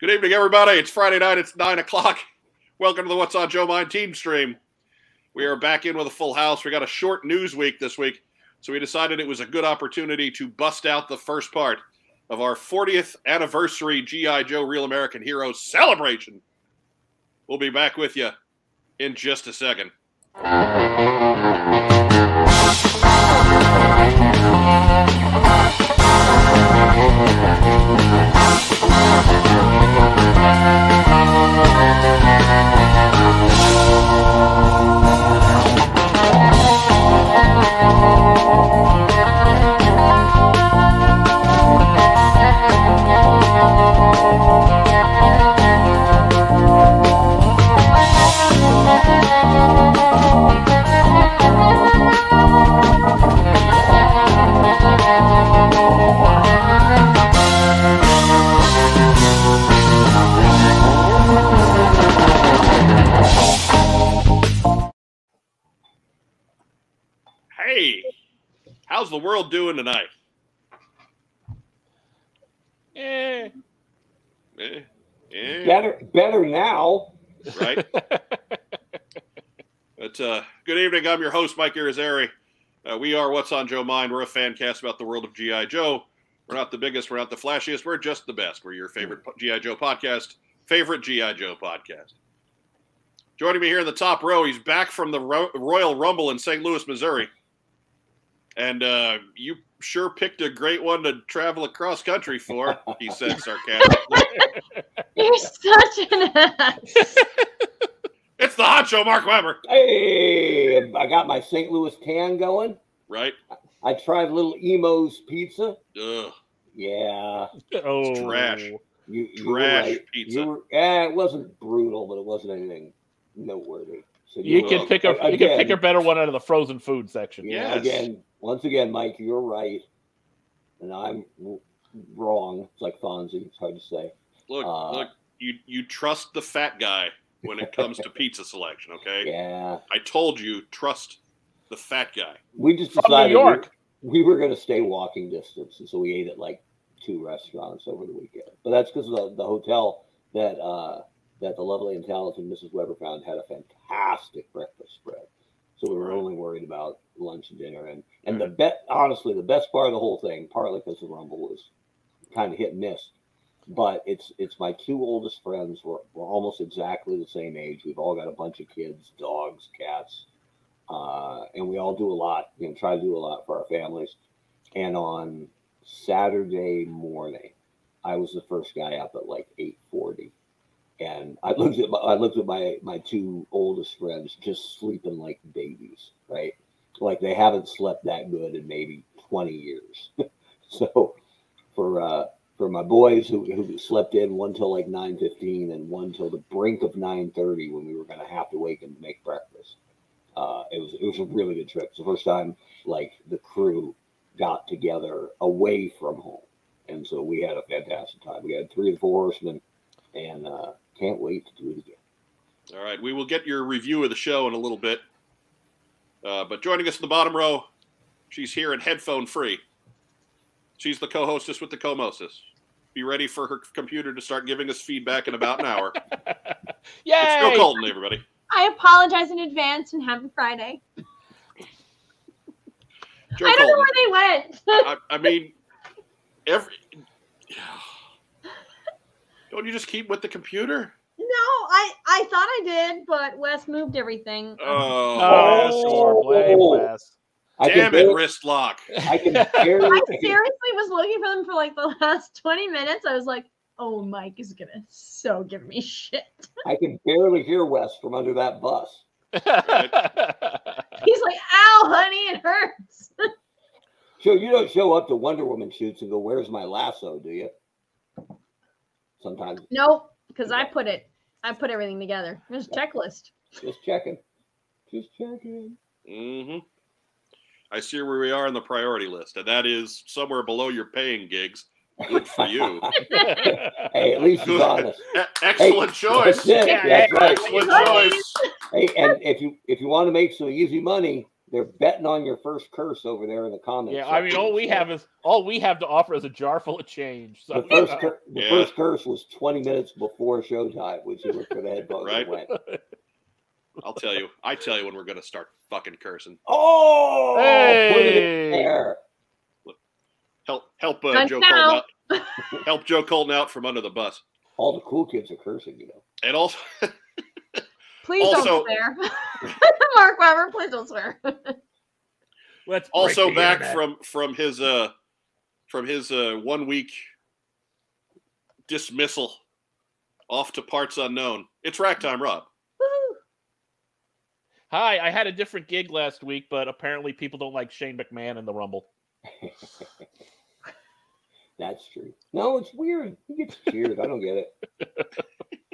Good evening, everybody. It's Friday night. It's nine o'clock. Welcome to the What's on Joe Mind team stream. We are back in with a full house. We got a short news week this week, so we decided it was a good opportunity to bust out the first part of our 40th anniversary GI Joe Real American Heroes celebration. We'll be back with you in just a second. how's the world doing tonight? Eh. Eh, eh, Better, better now. right? but uh, good evening. I'm your host, Mike Irizarry. Uh, we are What's on Joe Mind. We're a fan cast about the world of GI Joe. We're not the biggest. We're not the flashiest. We're just the best. We're your favorite GI Joe podcast. Favorite GI Joe podcast. Joining me here in the top row, he's back from the Ro- Royal Rumble in St. Louis, Missouri. And uh, you sure picked a great one to travel across country for, he said sarcastically. You're such an ass. it's the hot show, Mark Weber. Hey, I got my St. Louis tan going. Right? I tried little Imo's pizza. Ugh. Yeah, oh, trash. you, you were Trash right. pizza. You were, eh, it wasn't brutal, but it wasn't anything noteworthy. So You Well, can pick a you can pick a better one out of the frozen food section. Yeah, Yes. again, once again, Mike, you're right, and I'm wrong. It's like Fonzie. It's hard to say. Look, Uh, look, you you trust the fat guy when it comes to pizza selection, okay? Yeah, I told you, trust the fat guy. we just From New decided we- we were going to stay walking distance, and so we ate at like two restaurants over the weekend. But that's because the the hotel that uh, that the lovely and talented Mrs. Weber found had a fantastic breakfast spread. So we were only worried about lunch and dinner, and and the bet honestly the best part of the whole thing, partly because the Rumble was kind of hit and miss, but it's it's my two oldest friends. We're, we're almost exactly the same age. We've all got a bunch of kids, dogs, cats, uh, and we all do a lot. You know, try to do a lot for our families. And on Saturday morning, I was the first guy up at like eight forty, and I looked at my, I looked at my my two oldest friends just sleeping like babies, right? Like they haven't slept that good in maybe twenty years. so for uh, for my boys who, who slept in one till like nine fifteen and one till the brink of nine thirty when we were going to have to wake and make breakfast. Uh, it was it was a really good trip. It's the first time like the crew got together away from home, and so we had a fantastic time. We had three the four horsemen, and uh, can't wait to do it again. All right, we will get your review of the show in a little bit. Uh, but joining us in the bottom row, she's here and headphone free. She's the co-hostess with the co-mostess. Be ready for her computer to start giving us feedback in about an hour. Yay! It's Joe Colton, everybody. I apologize in advance and happy Friday. Joe I don't know where they went. I, I mean, every. Don't you just keep with the computer? no, I I thought I did, but Wes moved everything. Oh, Oh, sure. Oh. Blame Oh. Wes. I damn can it, barely, wrist lock. I can barely, I seriously was looking for them for like the last 20 minutes. I was like, oh, Mike is gonna so give me shit. I can barely hear Wes from under that bus. He's like, ow, honey, it hurts. So you don't show up to Wonder Woman shoots and go, "Where's my lasso?" Do you? Sometimes Nope, because I put it, I put everything together. There's a checklist. just checking, just checking. Mm-hmm. I see where we are in the priority list, and that is somewhere below your paying gigs. Good for you. Hey, at least he's Good. honest. E- excellent choice. That's it. Yeah, That's right. Excellent choice. Hey, and if you if you want to make some easy money, they're betting on your first curse over there in the comments. Yeah, I mean, all we have is all we have to offer is a jar full of change. So the first cur- the Yeah. first curse was 20 minutes before showtime, which you looked for the head buzzer Right. went, I'll tell you. I tell you when we're gonna start fucking cursing. Oh, put it in Hey! there. Help help uh, Joe out. Colton out. help Joe Colton out from under the bus. All the cool kids are cursing, you know. And also Please Also- don't swear. Mark Weber, please don't swear. let's also back internet. from from his uh from his uh one week dismissal off to parts unknown. It's rack time, Rob. Woo. Hi, I had a different gig last week, but apparently people don't like Shane McMahon in the Rumble. That's true. No, it's weird. He gets cheered. I don't get it.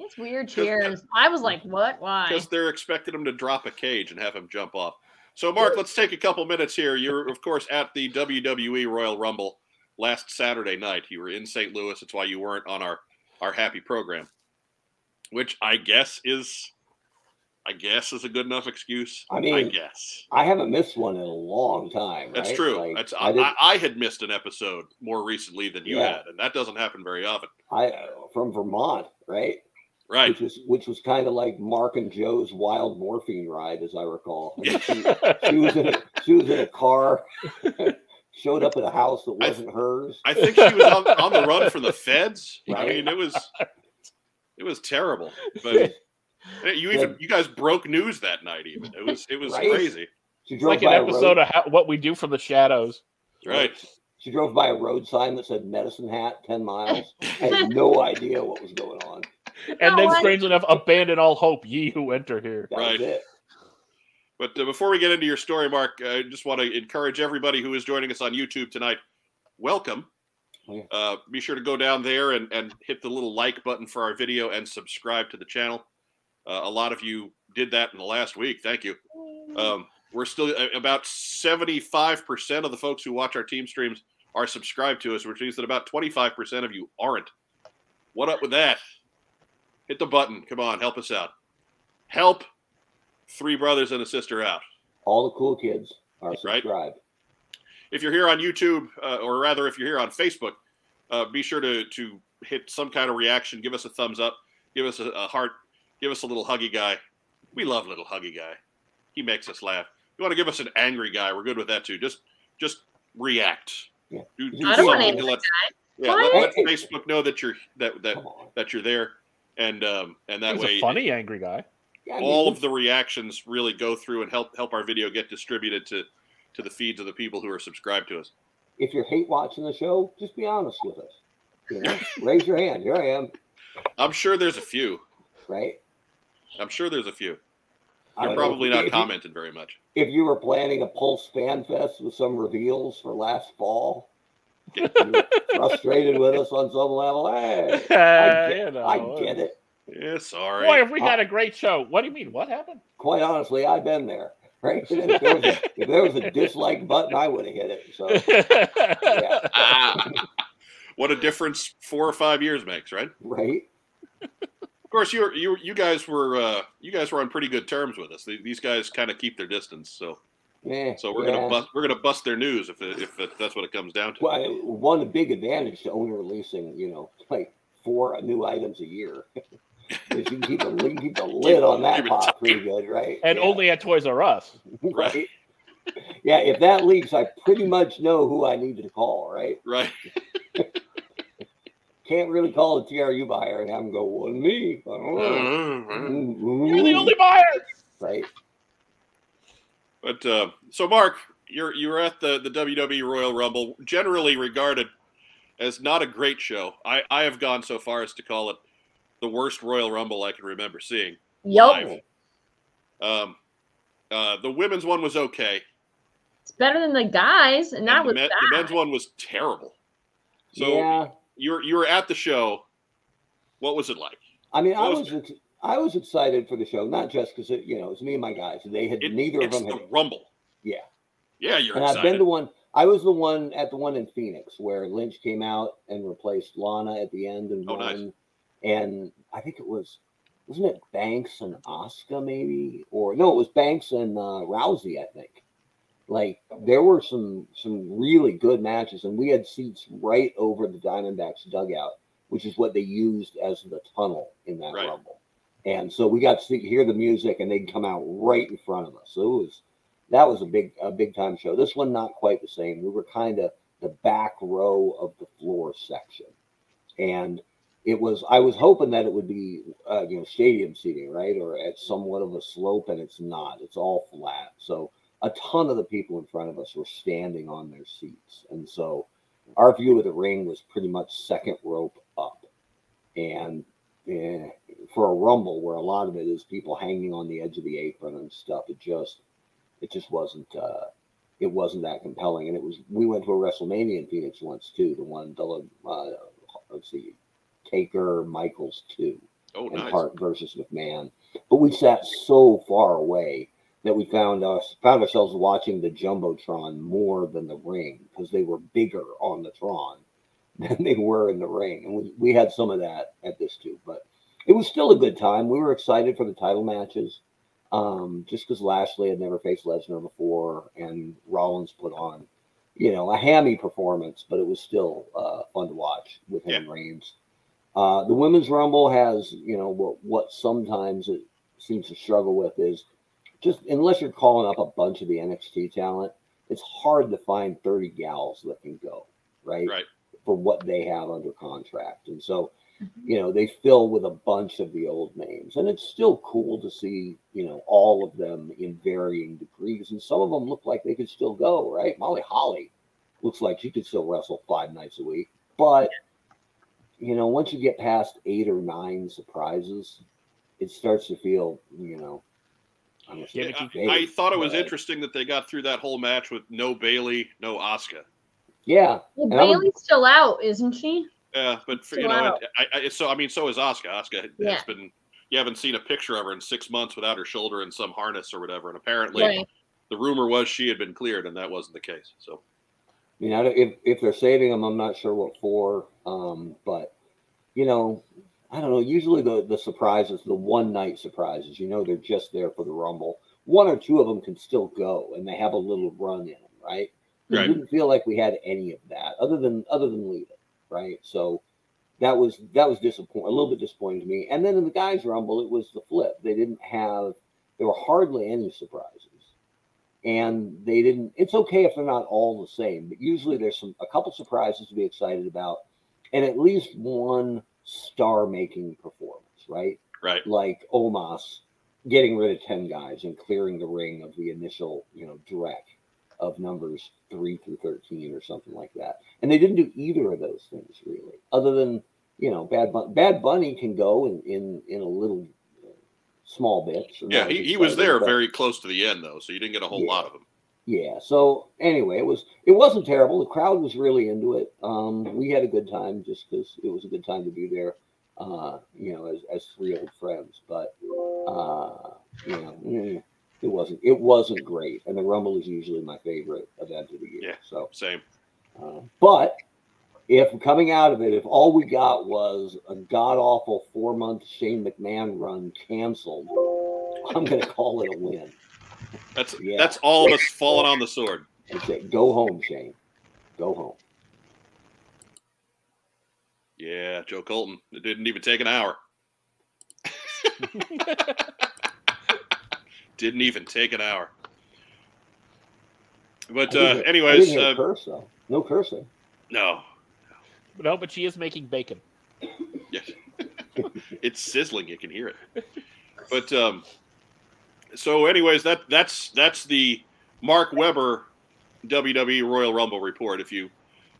It's weird. Just- Cheers. I was like, mm. what? Why? Because they're expecting him to drop a cage and have him jump off. So, Mark, let's take a couple minutes here. You're, of course, at the WWE Royal Rumble last Saturday night. You were in St. Louis. That's why you weren't on our our happy program, which I guess is, I guess, is a good enough excuse. I mean, I guess I haven't missed one in a long time. that's right? true. Like, that's I, I, I, I had missed an episode more recently than you Yeah. had, and that doesn't happen very often. I from Vermont, right? Right? Which was which was kind of like Mark and Joe's wild morphine ride, as I recall. I mean, she, she was in a, she was in a car, showed up at a house that wasn't hers. I think she was on, on the run from the feds. I mean, it was it was terrible. But you even you guys broke news that night. Even it was it was Right. crazy. She drove like an by a episode road, of how, what we do from the shadows. Right. She drove by a road sign that said "Medicine Hat, ten miles." I had no idea what was going on. And then, I- strangely enough, abandon all hope, ye who enter here. Right. But uh, before we get into your story, Mark, I just want to encourage everybody who is joining us on YouTube tonight. Welcome. Uh, be sure to go down there and, and hit the little like button for our video and subscribe to the channel. Uh, a lot of you did that in the last week. Thank you. Um, we're still uh, about 75% of the folks who watch our team streams are subscribed to us, which means that about 25% of you aren't. What up with that? Hit the button. Come on, help us out. Help three brothers and a sister out. All the cool kids are Right. subscribed. If you're here on YouTube, uh, or rather, if you're here on Facebook, uh, be sure to to hit some kind of reaction. Give us a thumbs up. Give us a, a heart. Give us a little huggy guy. We love little huggy guy. He makes us laugh. You want to give us an angry guy? We're good with that too. Just just react. Yeah. Do, I do don't want something to let, guy. yeah, let, let Facebook know that you're that that that you're there, and um, and that He's way a funny, angry guy. Yeah, I mean, all of the reactions really go through and help help our video get distributed to to the feeds of the people who are subscribed to us. if you hate watching the show, just be honest with us. You know, raise your hand. Here I am. I'm sure there's a few. Right. I'm sure there's a few. You're don't know, probably if not you- commenting very much. If you were planning a Pulse Fan Fest with some reveals for last fall, you were frustrated with us on some level. Hey, I get, you know, I get it. Yeah, sorry. Boy, have we had a great show. What do you mean? What happened? Quite honestly, I've been there. Right. If, there was a, if there was a dislike button, I would have hit it. So yeah, Ah, what a difference four or five years makes, right? right. Of course, you were, you you guys were uh, you guys were on pretty good terms with us. These guys kind of keep their distance, so Yeah. so we're yeah. gonna bust we're gonna bust their news if it, if it, that's what it comes down to. Well, one big advantage to only releasing, you know, like four new items a year. is you can keep, a, you can keep the lid on that pot pretty good, right? and Yeah. only at Toys R Us. right. Yeah, if that leaks, I pretty much know who I need to call, right? Right? Can't really call a TRU buyer and have them go, well, me. I don't know. but You're the only buyer. Right. Uh, so, Mark, you're you were at the the WWE Royal Rumble, generally regarded as not a great show. I I have gone so far as to call it the worst Royal Rumble I can remember seeing. Yep. Live. Um, uh, the women's one was okay. It's better than the guys, and that and was the, men- bad. the men's one was terrible. So yeah. you were you were at the show. What was it like? I mean, I was was ex- I was excited for the show, not just because it, you know, it's me and my guys. They had It, neither of them the had Rumble. Yeah. Yeah, you're and I've been to one. I was the one at the one in Phoenix where Lynch came out and replaced Lana at the end and Oh, nice. And I think it was wasn't it Banks and Asuka maybe, or no, it was Banks and uh, Rousey, I think. Like there were some some really good matches, and we had seats right over the Diamondbacks dugout, which is what they used as the tunnel in that Right. rumble. And so we got to hear the music, and they'd come out right in front of us. So it was that was a big a big time show. This one not quite the same. We were kind of the back row of the floor section, and it was I was hoping that it would be uh, you know stadium seating right or at somewhat of a slope, and it's not. It's all flat. So a ton of the people in front of us were standing on their seats, and so our view of the ring was pretty much second rope up, and. For a rumble where a lot of it is people hanging on the edge of the apron and stuff, it just it just wasn't uh, it wasn't that compelling. And it was we went to a WrestleMania in Phoenix once too, the one the uh, let's see, Taker Michaels two Oh, and nice. Hart versus McMahon. But we sat so far away that we found us found ourselves watching the jumbotron more than the ring because they were bigger on the Tron than they were in the ring, and we, we had some of that at this too. But it was still a good time. We were excited for the title matches, um, just because Lashley had never faced Lesnar before, and Rollins put on, you know, a hammy performance, but it was still uh, fun to watch with him and Reigns. Uh, the women's rumble has, you know, what what sometimes it seems to struggle with is just unless you're calling up a bunch of the NXT talent, it's hard to find 30 gals that can go, right? Right. For what they have under contract. And so, mm-hmm. you know, they fill with a bunch of the old names. And it's still cool to see, you know, all of them in varying degrees. And some of them look like they could still go, right? Molly Holly looks like she could still wrestle five nights a week. But you know, once you get past eight or nine surprises, it starts to feel, you know, I Yeah, I, I thought it was interesting that they got through that whole match with no Bayley, no Asuka. Yeah, Well, And I would- Bayley's still out, isn't she? Yeah, but for, you know, out. I, I, so I mean, so is Asuka. Asuka has been. You haven't seen a picture of her in six months without her shoulder in some harness or whatever. And apparently, Right. the rumor was she had been cleared, and that wasn't the case. So you know, if if they're saving them, I'm not sure what for. Um, but you know, I don't know. Usually the the surprises, the one night surprises, you know, they're just there for the rumble. One or two of them can still go, and they have a little run in them, right? It Right. didn't feel like we had any of that, other than other than leaving, right? So that was that was disappointing, a little bit disappointing to me. And then in the guys' rumble, it was the flip. They didn't have there were hardly any surprises, and they didn't. It's okay if they're not all the same, but usually there's some a couple surprises to be excited about, and at least one star-making performance, right? right, like Omos getting rid of 10 guys and clearing the ring of the initial, you know, direct of numbers 3 through 13 or something like that. And they didn't do either of those things really, other than, you know, Bad, Bun- Bad Bunny can go in, in, in a little uh, small bit. so yeah, he, he was there but- very close to the end though, so you didn't get a whole Yeah. lot of them. yeah. So anyway, it was it wasn't terrible. The crowd was really into it. Um, we had a good time just because it was a good time to be there. Uh, you know, as, as three old friends. But uh, you know, mm, it wasn't it wasn't great. And the Rumble is usually my favorite event of the year. Yeah. So, Same. uh, but if coming out of it, if all we got was a god awful four month Shane McMahon run canceled, I'm going to call it a win. That's Yeah. that's all of us falling on the sword. and say, "Go home, Shane. Go home." Yeah, Joe Colton. It didn't even take an hour. didn't even take an hour. But uh, didn't hear- I anyways, uh, curse. No cursing. no, no, but she is making bacon. Yes. it's sizzling. You can hear it. But um, so, anyways, that that's that's the Mark Weber WWE Royal Rumble report. If you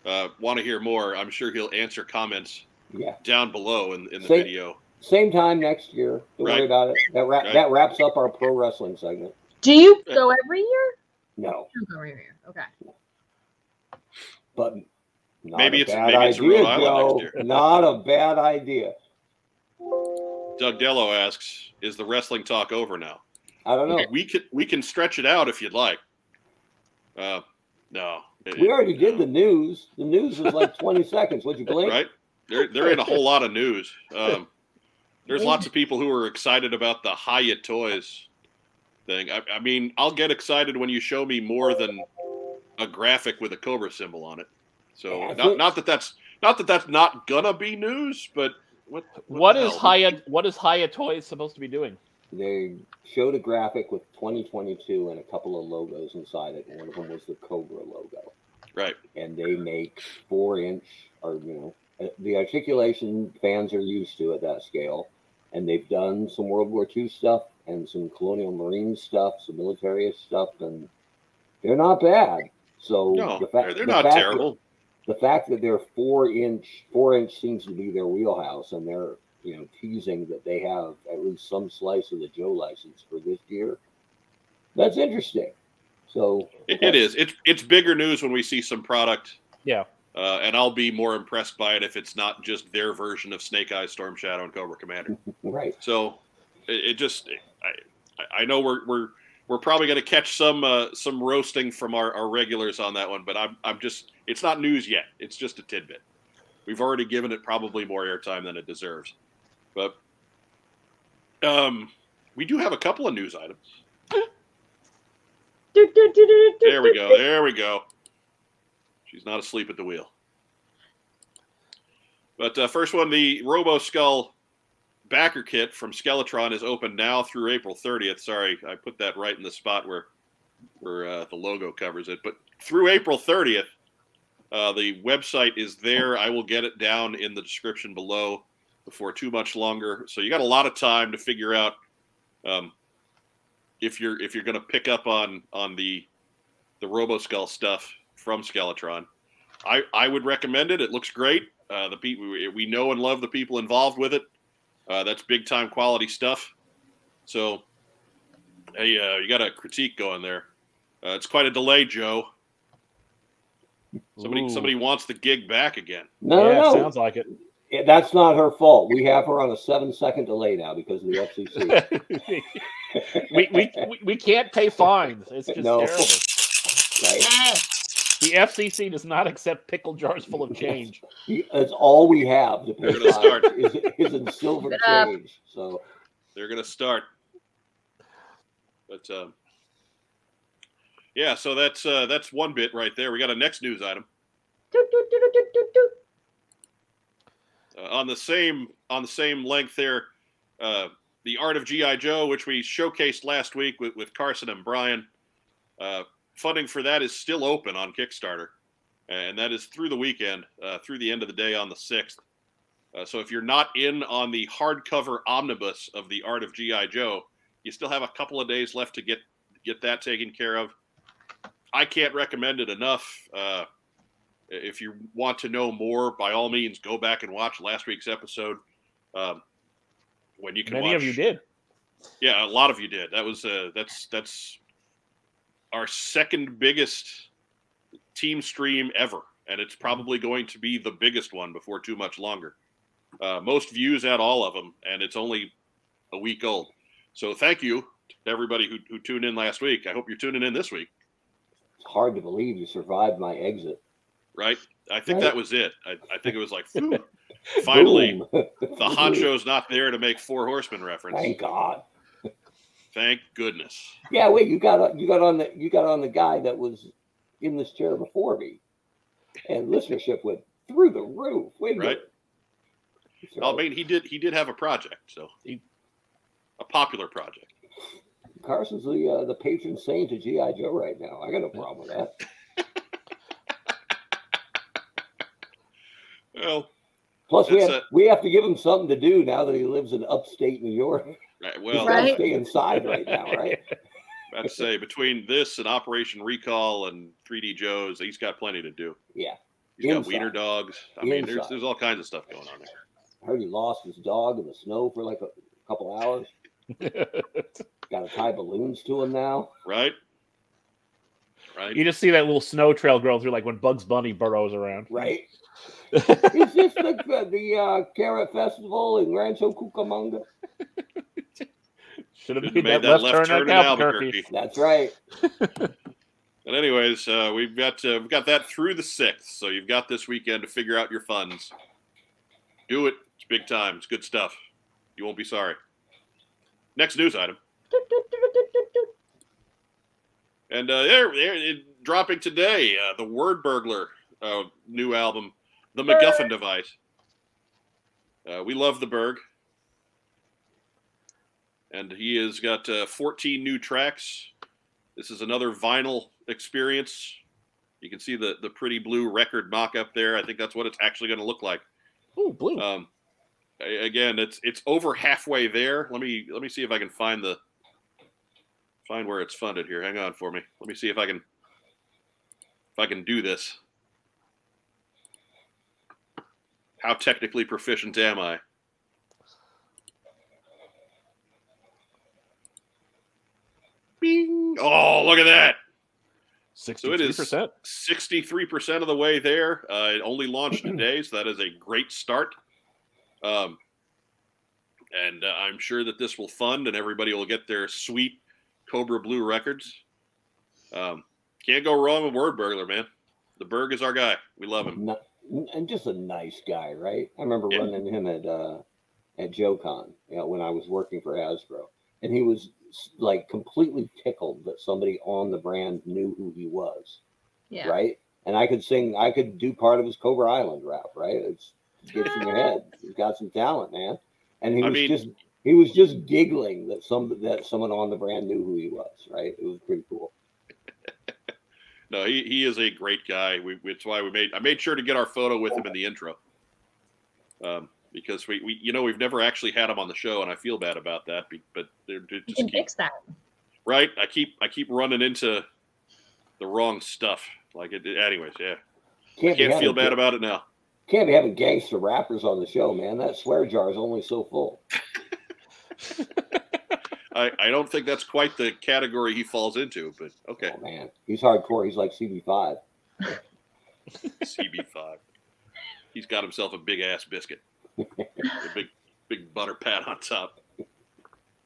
uh, want to hear more, I'm sure he'll answer comments Yeah. down below in, in the Say- video. Same time next year. Don't Right. worry about it. That wrap, Right. that wraps up our pro wrestling segment. Do you go every year? No, You go every year. Okay. but not Maybe a it's- bad maybe it's idea, Rhode Island Joe. next year. Not a bad idea. Doug Dello asks, "Is the wrestling talk over now? I don't know. We can we can stretch it out if you'd like." Uh, no, We already did the news. The news was like 20 seconds. Would you blink? right. There there ain't a whole lot of news. Um, There's lots of people who are excited about the Hiya Toys thing. I, I mean, I'll get excited when you show me more than a graphic with a Cobra symbol on it. So Yeah, not, not that that's not that that's not gonna be news, but what What the is hell? Hiya? What is Hiya Toys supposed to be doing? They showed a graphic with 2022 and a couple of logos inside it. One of them was the Cobra logo. Right. and they make four inch or you know uh, the articulation fans are used to at that scale and they've done some world war ii stuff and some colonial marine stuff some military stuff and they're not bad so No, the they're, fact they're the not fact terrible. that, the fact that they're four inch four inch seems to be their wheelhouse and they're you know teasing that they have at least some slice of the joe license for this year that's interesting so It, it is. It's it's bigger news when we see some product. Yeah. Uh, and I'll be more impressed by it if it's not just their version of Snake Eyes, Storm Shadow, and Cobra Commander. right So it, it just I I know we're we're we're probably going to catch some uh, some roasting from our, our regulars on that one, but I'm I'm just it's not news yet. It's just a tidbit. We've already given it probably more airtime than it deserves, but um, we do have a couple of news items. There we go. There we go. She's not asleep at the wheel. But uh, first one, the Robo Skull backer kit from Skeletron is open now through April 30th. Sorry, I put that right in the spot where where uh, the logo covers it. But through April 30th, uh, the website is there. I will get it down in the description below before too much longer. So you got a lot of time to figure out um, if you're if you're going to pick up on on the the Robo Skull stuff from Skeletron. I I would recommend it. It looks great. Uh, the people we, we know and love the people involved with it. Uh, that's big time quality stuff. So, hey, uh, you got a critique going there. Uh, it's quite a delay, Joe. Somebody Ooh. somebody wants the gig back again. no yeah, no no sounds like it. Yeah, that's not her fault. We have her on a seven second delay now because of the FCC. we, we, we we can't pay fines. It's just No. terrible. right? The FCC does not accept pickle jars full of change. That's all we have to They're pay gonna start. is, is in silver change. So They're gonna start. But um, yeah, so that's uh, that's one bit right there. We got a next news item. Uh, on the same on the same length there uh, the art of gi joe which we showcased last week with, with carson and brian uh, funding for that is still open on kickstarter and that is through the weekend uh, through the end of the day on the 6th uh, so if you're not in on the hardcover omnibus of the art of gi joe you still have a couple of days left to get get that taken care of i can't recommend it enough uh, if you want to know more, by all means, go back and watch last week's episode. Um, when you can Many watch, of you did. yeah, a lot of you did. That was uh, that's that's our second biggest team stream ever, and it's probably going to be the biggest one before too much longer. Uh, most views at all of them, and it's only a week old. So thank you to everybody who, who tuned in last week. I hope you're tuning in this week. it's hard to believe you survived my exit. Right? I think Right. that was it. I, I think it was like finally the honcho's not there to make four horsemen reference. Thank God. Thank goodness. Yeah, wait, you got on- you got on the you got on the guy that was in this chair before me, and listenership went through the roof. Wait a Right. minute. So, I mean, he did he did have a project, so He- a popular project. Carson's the uh, the patron saint of GI Joe right now. I got no problem with that. Well, Plus, we have a- we have to give him something to do now that he lives in upstate New York. Right, well, got Right. stay inside right now, right? I'd say between this and Operation Recall and 3D Joe's, he's got plenty to do. Yeah. He's got Inside. wiener dogs. I mean, there's there's all kinds of stuff going on there. I heard he lost his dog in the snow for like a couple hours. Got to tie balloons to him now. Right? Right? you just see that little snow trail growing through, like when Bugs Bunny burrows around. Right? Is this the the uh, Carrot Festival in Rancho Cucamonga? Should have made, made that, left, turn, in at Albuquerque. That's right. But anyways, uh, we've got uh, we've got that through the sixth, so you've got this weekend to figure out your funds. Do it. It's big time. It's good stuff. You won't be sorry. Next news item. And uh, there, there it, dropping today, uh, the Word Burglar uh, new album, The MacGuffin Device. Uh, we love the Berg. And he has got uh, 14 new tracks. This is another vinyl experience. You can see the, the pretty blue record mock up there. I think that's what it's actually going to look like. Ooh, blue. Um, again, it's it's over halfway there. Let me let me see if I can find the find where it's funded here. Hang on for me. Let me see if I can if I can do this. How technically proficient am I? Bing! Oh, look at that. So it Sixty-three is percent. 63% of the way there. Uh, it only launched today, so that is a great start. Um, and uh, I'm sure that this will fund and everybody will get their sweet Cobra Blue records. Um, can't go wrong with Word Burglar, man. The Berg is our guy. We love him. No- and just a nice guy, right? I remember Yeah. running him at uh, at JoeCon, you know, when I was working for Hasbro, and he was like completely tickled that somebody on the brand knew who he was, Yeah. right? And I could sing, I could do part of his Cobra Island rap, right? It's it gets in your head. He's got some talent, man. And he I was mean- just he was just giggling that some that someone on the brand knew who he was, right? It was pretty cool. No, he, he is a great guy. We, it's why we made I made sure to get our photo with him in the intro. Um, because we, we you know we've never actually had him on the show and I feel bad about that. be- But they're, they're You can keep, fix that. right? I keep I keep running into the wrong stuff. Like it. Anyways, yeah. Can't, be Can't feel bad about it now. Can't be having gangster rappers on the show, man. That swear jar is only so full. I, I don't think that's quite the category he falls into, but okay. Oh man, he's hardcore. He's like CB5. CB5. He's got himself a big ass biscuit. A big big butter pat on top.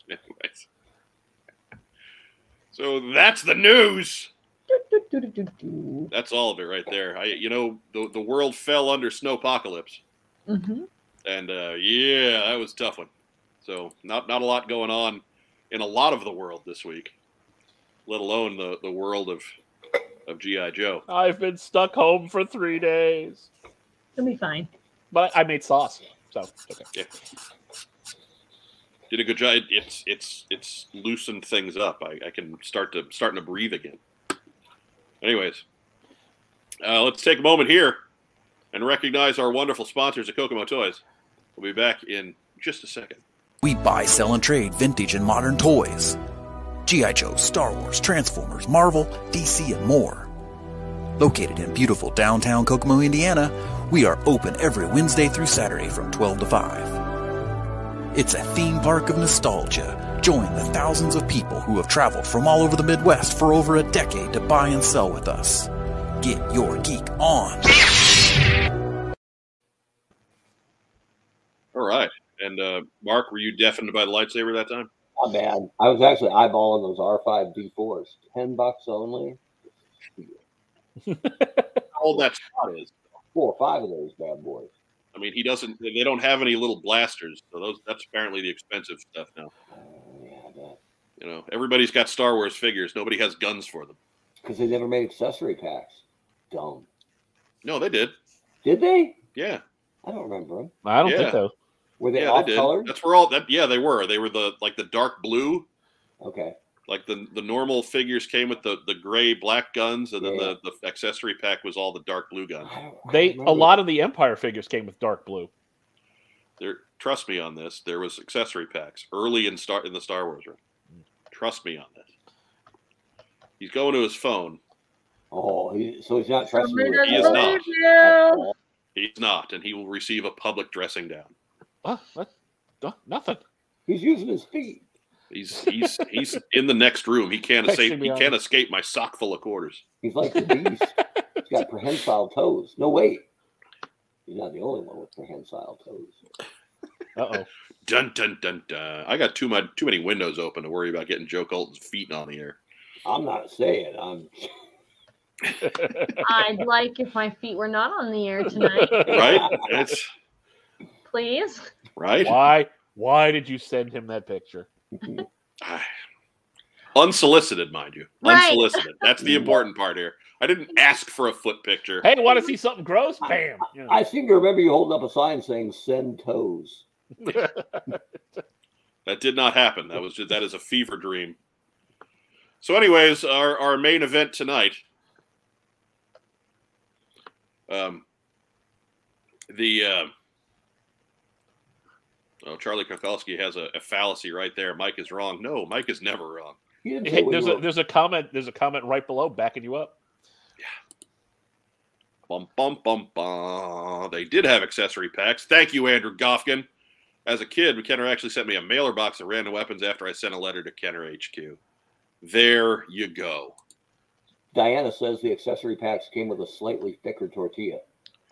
Anyways. So that's the news. That's all of it right there. I you know the the world fell under snowpocalypse. Mm-hmm. And uh, yeah, that was a tough one. So not not a lot going on in a lot of the world this week, let alone the, the world of of GI Joe. I've been stuck home for three days, It'll be fine. But I made sauce, so it's okay. Did a good job. It's it's it's loosened things up. I, I can start to starting to breathe again. Anyways, uh, let's take a moment here and recognize our wonderful sponsors at Kokomo Toys. We'll be back in just a second. We buy, sell, and trade vintage and modern toys. G.I. Joe, Star Wars, Transformers, Marvel, DC, and more. Located in beautiful downtown Kokomo, Indiana, we are open every Wednesday through Saturday from 12 to 5. It's a theme park of nostalgia. Join the thousands of people who have traveled from all over the Midwest for over a decade to buy and sell with us. Get your geek on. All right. And uh, Mark, were you deafened by the lightsaber that time? Not bad. I was actually eyeballing those R5 D4s. Ten bucks only. How old that spot is? Four or five of those bad boys. I mean, he doesn't. They don't have any little blasters, so those that's apparently the expensive stuff now. Oh, yeah, I. You know, everybody's got Star Wars figures. Nobody has guns for them. Because they never made accessory packs. Dumb. No, they did. Did they? Yeah, I don't remember them. I don't Yeah. think so. Were they yeah, off they did. colored? That's where all that. Yeah, they were. They were the like the dark blue. Okay. Like the the normal figures came with the the gray black guns, and then Yeah. the the accessory pack was all the dark blue guns. I don't- I They a lot of the Empire figures came with dark blue. There, trust me on this. There was accessory packs early in Star in the Star Wars room. Trust me on this. He's going to his phone. Oh, he, so he's not trusting Somebody you He is not. you. He's not, and he will receive a public dressing down. What? what? Nothing. He's using his feet. He's he's he's in the next room. He can't Texting escape. He on can't escape my sock full of quarters. He's like the beast. he's got prehensile toes. No, wait. He's not the only one with prehensile toes. Uh oh. Dun dun dun dun. I got too much too many windows open to worry about getting Joe Colton's feet on the air. I'm not saying. I'm. I'd like if my feet were not on the air tonight, Right? It's please. right. Why? Why did you send him that picture? Unsolicited, mind you. Right. Unsolicited. That's the important part here. I didn't ask for a foot picture. Hey, want to see something gross? Bam. You know. I seem to remember you holding up a sign saying "Send toes." That did not happen. That was just, that is a fever dream. So, anyways, our, our main event tonight. Um, the uh, oh, Charlie Kothalski has a, a fallacy right there. Mike is wrong. No, Mike is never wrong. You didn't say Hey, there's a there's a comment there's a comment right below backing you up. Yeah. Bum bum bum bum. They did have accessory packs. Thank you, Andrew Goffkin. As a kid, Kenner actually sent me a mailer box of random weapons after I sent a letter to Kenner HQ. There you go. Diana says the accessory packs came with a slightly thicker tortilla.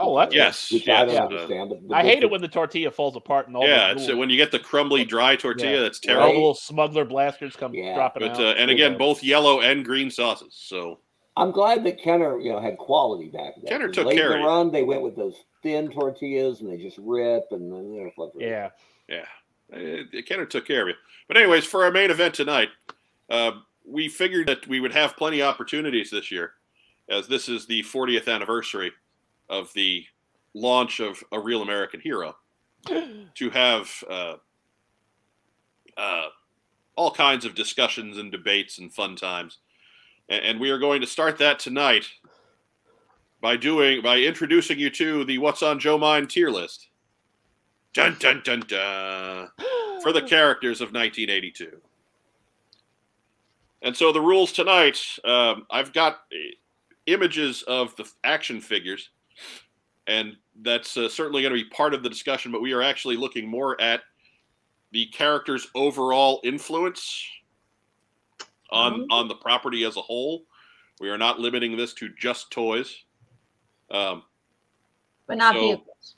Oh, that's Yes, which I don't understand. But the I hate it when the tortilla falls apart and all yeah, the it's, when you get the crumbly, dry tortilla, Yeah. that's all the terrible. little smuggler blasters come Yeah. dropping But out. uh, and again, both yellow and green sauces. So I'm glad that Kenner, you know, had quality back then. Kenner 'Cause took late care in of the They went with those thin tortillas, and they just rip, and then they're flip. yeah. yeah, uh, Kenner took care of you. But anyways, for our main event tonight, uh, we figured that we would have plenty of opportunities this year, as this is the 40th anniversary of the launch of a real American hero, to have uh, uh, all kinds of discussions and debates and fun times. And, and we are going to start that tonight by doing by introducing you to the What's on Joe Mind tier list. Dun dun dun dun for the characters of 1982. And so the rules tonight, um, I've got uh, images of the action figures, and that's uh, certainly going to be part of the discussion. But we are actually looking more at the character's overall influence on on the property as a whole. We are not limiting this to just toys. Um, but not So- vehicles.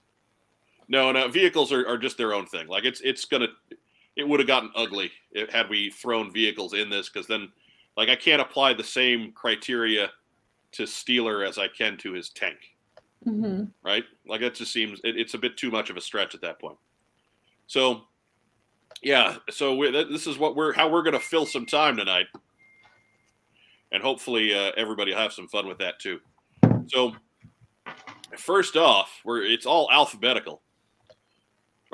no, no, vehicles are, are just their own thing. Like it's it's gonna, it would have gotten ugly if, had we thrown vehicles in this because then, like I can't apply the same criteria to Steeler as I can to his tank, hmm right? Like that just seems it, it's a bit too much of a stretch at that point. So, yeah, so we, th- this is what we're how we're gonna fill some time tonight, and hopefully uh, everybody will have some fun with that too. So, first off, we're it's all alphabetical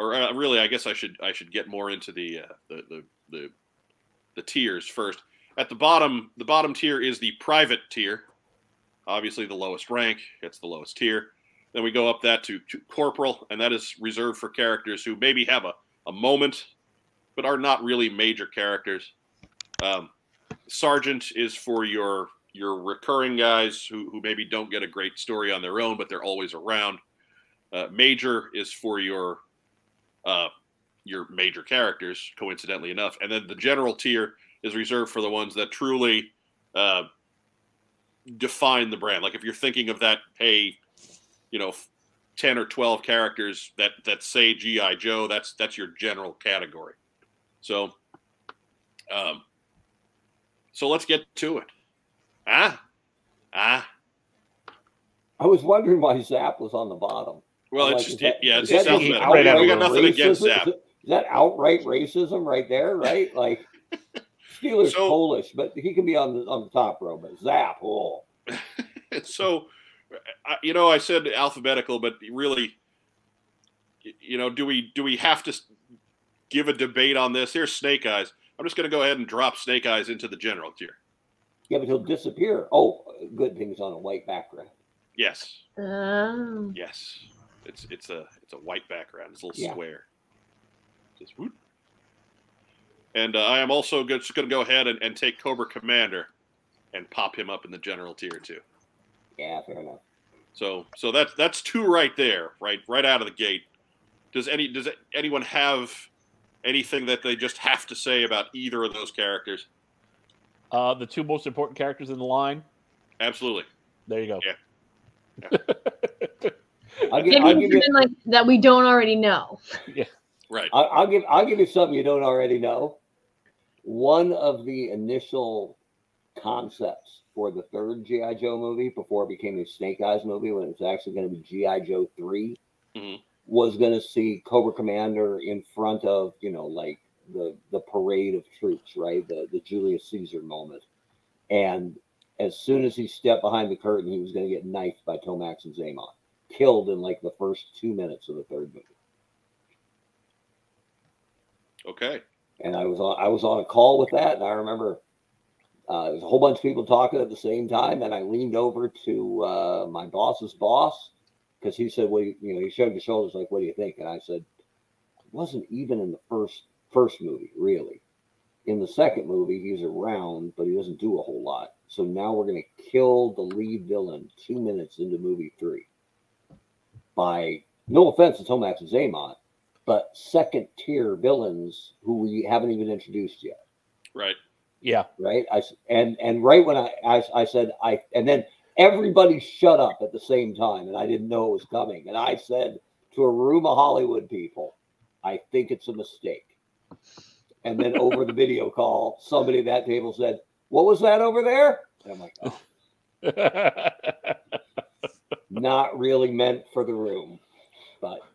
or uh, really, I guess I should I should get more into the, uh, the the the the tiers first. At the bottom, the bottom tier is the private tier. Obviously, the lowest rank. It's the lowest tier. Then we go up that to, to corporal, and that is reserved for characters who maybe have a, a moment, but are not really major characters. Um, sergeant is for your your recurring guys who, who maybe don't get a great story on their own, but they're always around. Uh, major is for your uh, your major characters, coincidentally enough, and then the general tier is reserved for the ones that truly uh, define the brand. Like if you're thinking of that, hey, you know, ten or twelve characters that that say GI Joe, that's that's your general category. So, um, so let's get to it. Ah, ah. I was wondering why Zap was on the bottom. Well, I'm it's like, just that- yeah, it's that just just alphabetical. outright We got nothing against racism? Zap. Is, that outright racism right there? Right? Like Steeler's So- Polish, but he can be on the on the top row. But Zap, oh, so I- you know i said alphabetical but really you know do we do we have to give a debate on this here's snake eyes i'm just going to go ahead and drop snake eyes into the general tier yeah, but he'll disappear. Oh, good things on a white background. yes Oh. yes it's it's a it's a white background it's a little Yeah. square just whoop. And uh, i am also go- just going to go ahead and, and take cobra commander and pop him up in the general tier too Yeah, fair enough. So so that's that's two right there, right right out of the gate. Does any does anyone have anything that they just have to say about either of those characters? Uh, the two most important characters in the line. Absolutely. There you go. Yeah. I'll give, Maybe I'll give you something like that we don't already know. Yeah. Right. I'll, I'll give I'll give you something you don't already know. One of the initial concepts for the third GI Joe movie before it became a Snake Eyes movie, when it was actually going to be GI Joe 3 Mhm. was going to see Cobra Commander in front of, you know, like the the parade of troops, right? The the Julius Caesar moment. And as soon as he stepped behind the curtain, he was going to get knifed by Tomax and Xamot, killed in like the first two minutes of the third movie. Okay. And I was on I was on a call with that, and I remember uh, there was a whole bunch of people talking at the same time, and I leaned over to uh, my boss's boss because he said, "Well, you, you know," he shrugged his shoulders like, "What do you think?" And I said, "It wasn't even in the first first movie, really. In the second movie, he's around, but he doesn't do a whole lot. So now we're going to kill the lead villain two minutes into movie three by no offense to Tomax Xamot, but second tier villains who we haven't even introduced yet." Right. Yeah. right? I s- and and right when I, I I said I and then everybody shut up at the same time, and I didn't know it was coming. And I said to a room of Hollywood people, I think it's a mistake. And then over the video call, somebody at that table said, "What was that over there?" And I'm like, oh, not really meant for the room, but yeah.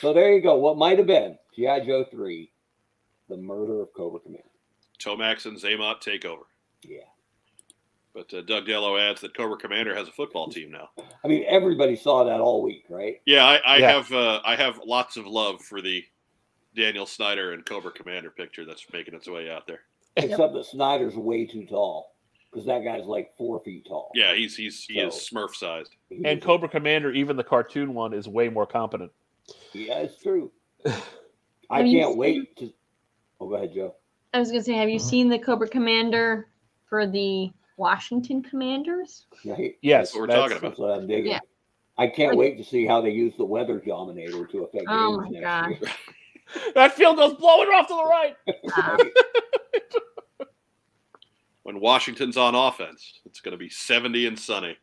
So there you go. What might have been GI Joe three, the murder of Cobra Commander. Tomax and Xamot take over. Yeah. But uh, Doug Dello adds that Cobra Commander has a football team now. I mean, everybody saw that all week, right? Yeah, I, I Yeah. have uh, I have lots of love for the Daniel Snyder and Cobra Commander picture that's making its way out there. Except that Snyder's way too tall because that guy's like four feet tall. Yeah, he's he's he is Smurf sized. And Cobra Commander, even the cartoon one, is way more competent. Yeah, it's true. I Have can't seen- wait to. Oh, go ahead, Joe. I was gonna say, have you seen the Cobra Commander for the Washington Commanders? Right? Yes, That's what we're that's- talking about. That's what I'm digging. Yeah. I can't Like- wait to see how they use the weather dominator to affect Oh my next God. That field goes blowing off to the right. Uh, When Washington's on offense, it's going to be 70 and sunny.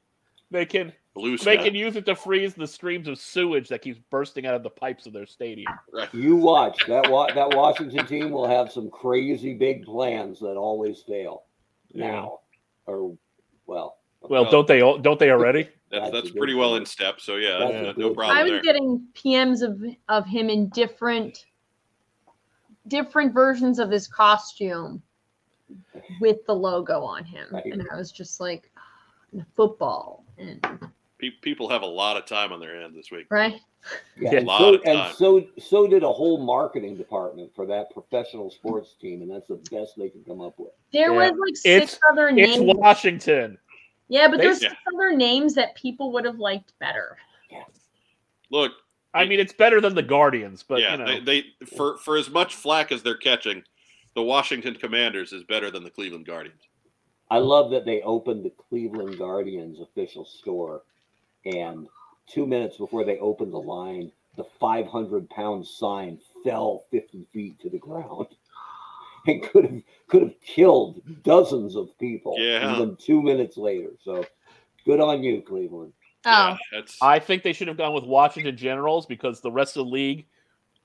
They can Blue they sky. can use it to freeze the streams of sewage that keeps bursting out of the pipes of their stadium. You watch that. Wa- that Washington team will have some crazy big plans that always fail. Yeah. Now, or well, Well, Well- don't they? Don't they already? That's, That's that's pretty well in step. So yeah, That's a no problem I was there. getting PMs of of him in different different versions of his costume with the logo on him, Right. and I was just like, "Ah, football and Pe- people have a lot of time on their hands this week. right. Yeah, Yeah. and, Lot so, of and so so did a whole marketing department for that professional sports team, and that's the best they could come up with. There Yeah. was like six It's- other It's names. It's Washington. yeah, but they- there's yeah. six other names that people would have liked better. Look, I mean, it's better than the Guardians, but yeah, you know, they, they for for as much flack as they're catching, the Washington Commanders is better than the Cleveland Guardians. I love that they opened the Cleveland Guardians official store, and two minutes before they opened the line, the 500 pound sign fell 50 feet to the ground. And could have could have killed dozens of people Yeah. even two minutes later. So good on you, Cleveland. Oh, Yeah, I think they should have gone with Washington Generals because the rest of the league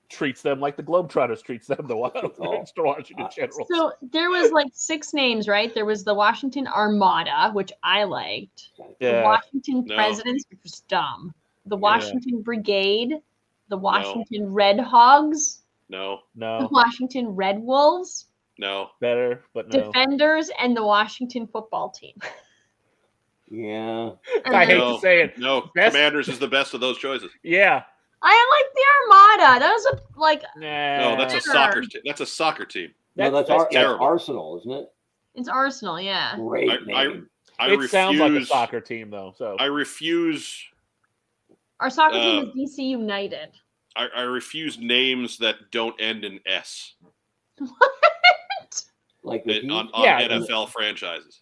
treats them like the Globetrotters treats them. The Wa- Oh. the Washington Uh, Generals. so there was like six names, right? There was the Washington Armada, which I liked. The yeah, Washington No. Presidents, which was dumb. The Yeah. Washington Brigade, the Washington Red Hogs, no, No. the no, Washington Red Wolves, no. better, but no. Defenders, and the Washington football team. Yeah. And I hate No. to say it. No, Best- Commanders is the best of those choices. Yeah, I like the Armada. That was a like nah. No, that's a soccer team. That's a soccer team. no, that's, Ar- that's terrible. Arsenal, isn't it? it's Arsenal, yeah. Great I- I- name. I it refuse. sounds like a soccer team though. So I refuse. Our soccer Uh, team is DC United. I, I refuse names that don't end in S What? like the that- on, on Yeah. NFL franchises.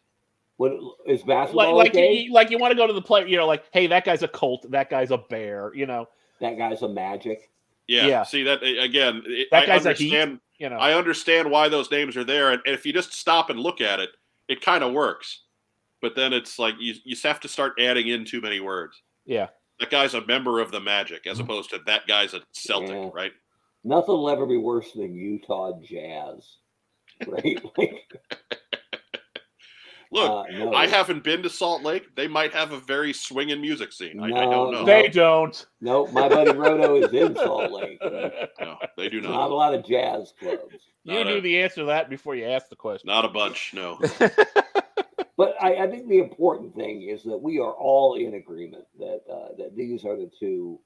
What is like basketball like okay? you, like you want to go to the player, you know, like hey, that guy's a Colt, that guy's a Bear, you know, that guy's a magic. Yeah. Yeah. See that again. It, That I guy's a Heat. you know. I understand why those names are there, and if you just stop and look at it, it kind of works. But then it's like you you have to start adding in too many words. yeah, That guy's a member of the Magic, as mm-hmm. opposed to that guy's a Celtic, Yeah. right? Nothing will ever be worse than Utah Jazz, right? like, Look, Uh, no. I haven't been to Salt Lake. They might have a very swinging music scene. I, I don't know. They don't. No, my buddy Roto is in Salt Lake. No, they do Not Not a lot of jazz clubs. You Not knew a- the answer to that before you asked the question. Not a bunch. No. But I, I think the important thing is that we are all in agreement that uh, that these are the two.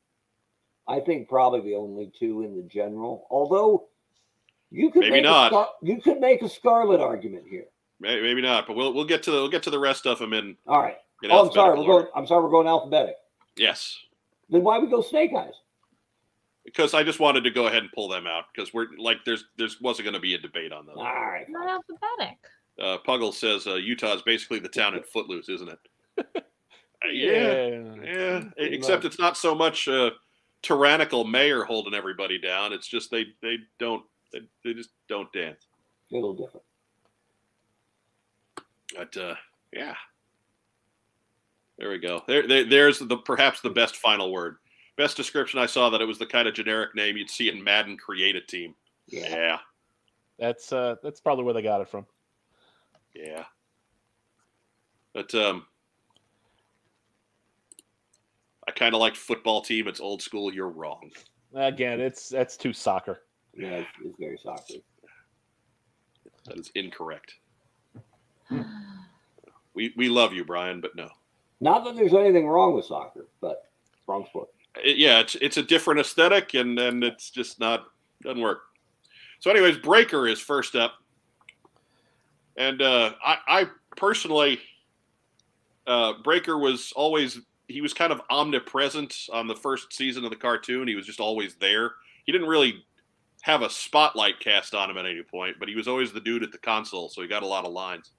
I think probably the only two in the general. Although you could Maybe make not. A Scar- you could make a Scarlett argument here. Maybe, maybe not. But we'll we'll get to the, we'll get to the rest of them in. All right. in Oh, I'm sorry. We're order. going. I'm sorry. We're going alphabetic. Yes, Then why we go Snake Eyes? because I just wanted to go ahead and pull them out because we're like there's there's wasn't going to be a debate on them. All right. Not alphabetic. Uh, Puggle says uh, Utah is basically the town in Footloose, isn't it? Uh, yeah, yeah. yeah. Except much. it's not so much a tyrannical mayor holding everybody down. It's just they they don't they, they just don't dance. A little different. But uh, yeah, there we go. There, there there's the perhaps the best final word. Best description I saw that it was the kind of generic name you'd see in Madden create a team. Yeah. Yeah, That's uh that's probably where they got it from. yeah. But um, I kind of liked football team. It's old school. You're wrong. Again, it's that's too soccer. Yeah. It's, it's very soccer. That is incorrect. We we love you, Brian, but no. Not that there's anything wrong with soccer, but wrong sport. It- yeah, it's it's a different aesthetic, and and it's just not doesn't work. So, anyways, Breaker is first up, and uh, I I personally, uh, Breaker was always he was kind of omnipresent on the first season of the cartoon. He was just always there. He didn't really have a spotlight cast on him at any point, but he was always the dude at the console, so he got a lot of lines.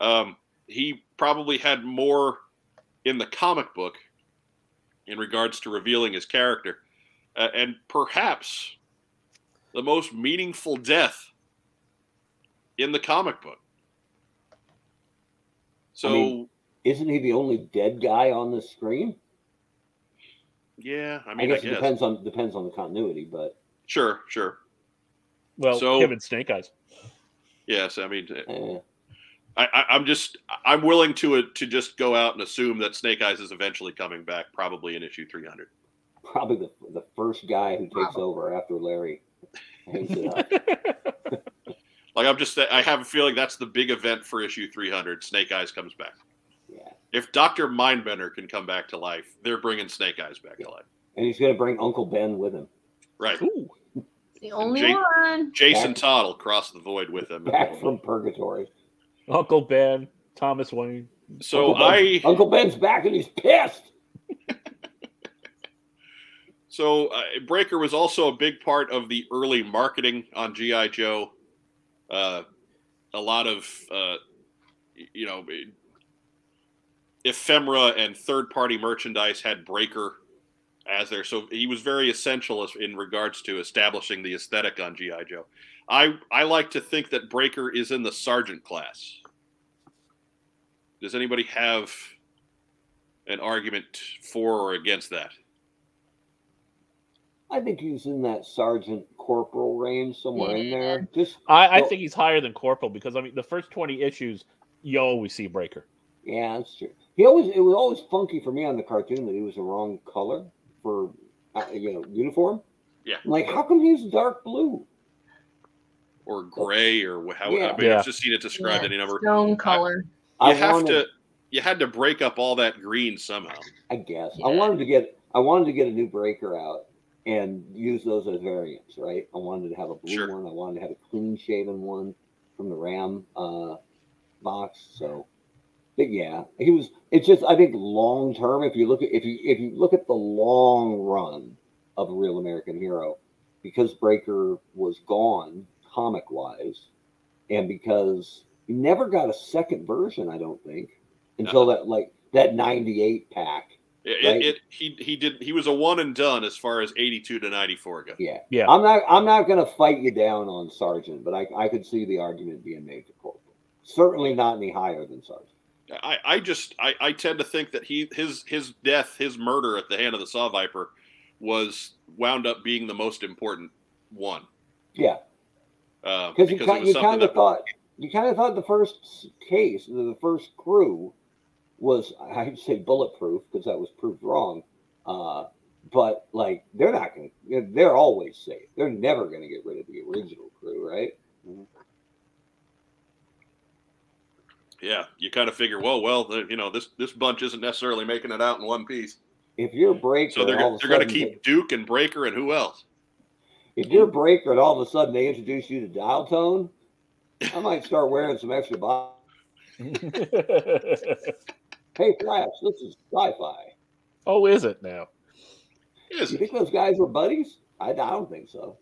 Um, he probably had more in the comic book in regards to revealing his character, uh, and perhaps the most meaningful death in the comic book. So, I mean- Isn't he the only dead guy on the screen? yeah, I I, mean, I guess guess, it depends on depends on the continuity, but sure, sure, Well, So- him and Snake Eyes. yes. I mean, eh, I, I, I'm just I'm willing to to just go out and assume that Snake Eyes is eventually coming back, probably in issue 300. probably the the first guy who takes over after Larry hangs it up. Like I'm just I have a feeling that's the big event for issue 300. Snake Eyes comes back. Yeah, If Doctor Mindbender can come back to life, they're bringing Snake Eyes back to life. and he's gonna bring Uncle Ben with him, Right. Ooh. The only Jake- one. Jason Back- Todd will cross the void with him. back from purgatory. Uncle Ben, Thomas Wayne. So Uncle Ben- I Uncle Ben's back and he's pissed. so uh, Breaker was also a big part of the early marketing on GI Joe. Uh, a lot of uh, you know ephemera and third party merchandise had Breaker as there, so he was very essential in regards to establishing the aesthetic on GI Joe. I I like to think that Breaker is in the sergeant class. Does anybody have an argument for or against that? I think he's in that sergeant corporal range somewhere in there. Just I, I think he's higher than Corporal because I mean the first twenty issues you always see Breaker. yeah, that's true. He always it was always funky for me on the cartoon that he was the wrong color for uh, you know uniform. Yeah. I'm like how come he's dark blue? Or gray or wh- how Yeah. I mean, Yeah. I've just seen it described Yeah, any number. Stone color. You I have wanted, to you had to break up all that green somehow. I guess Yeah. I wanted to get I wanted to get a new breaker out and use those as variants, right? I wanted to have a blue Sure. one. I wanted to have a clean shaven one from the Ram uh, box. So, but yeah, he was. It's just I think long term, if you look at if you if you look at the long run of a real American hero, because Breaker was gone comic wise, and because he never got a second version, I don't think until that like that '98 pack. It, Right. it, he he did he was a one and done as far as eighty two to ninety four go. Yeah. Yeah. I'm not I'm not gonna fight you down on Sergeant, but I, I could see the argument being made to Corporal. Certainly not any higher than Sergeant. I, I just I, I tend to think that he his his death his murder at the hand of the Saw Viper was wound up being the most important one Yeah. Uh, Because you, because it ki- was you kind of thought you kind of thought the first case, the first crew, was I'd say bulletproof because that was proved wrong. Uh, but like they're not going to, they're always safe. They're never going to get rid of the original crew, right? Yeah, you kind of figure, well, well, the, you know, this this bunch isn't necessarily making it out in one piece, If you're breaker, so they're all go- of a they're going to keep Duke and Breaker and who else? If you're a breaker and all of a sudden they introduce you to dial tone, I might start wearing some extra. Bo- hey, Flash, this is sci-fi. oh, is it now? Is You it? think those guys were buddies? I, I don't think so.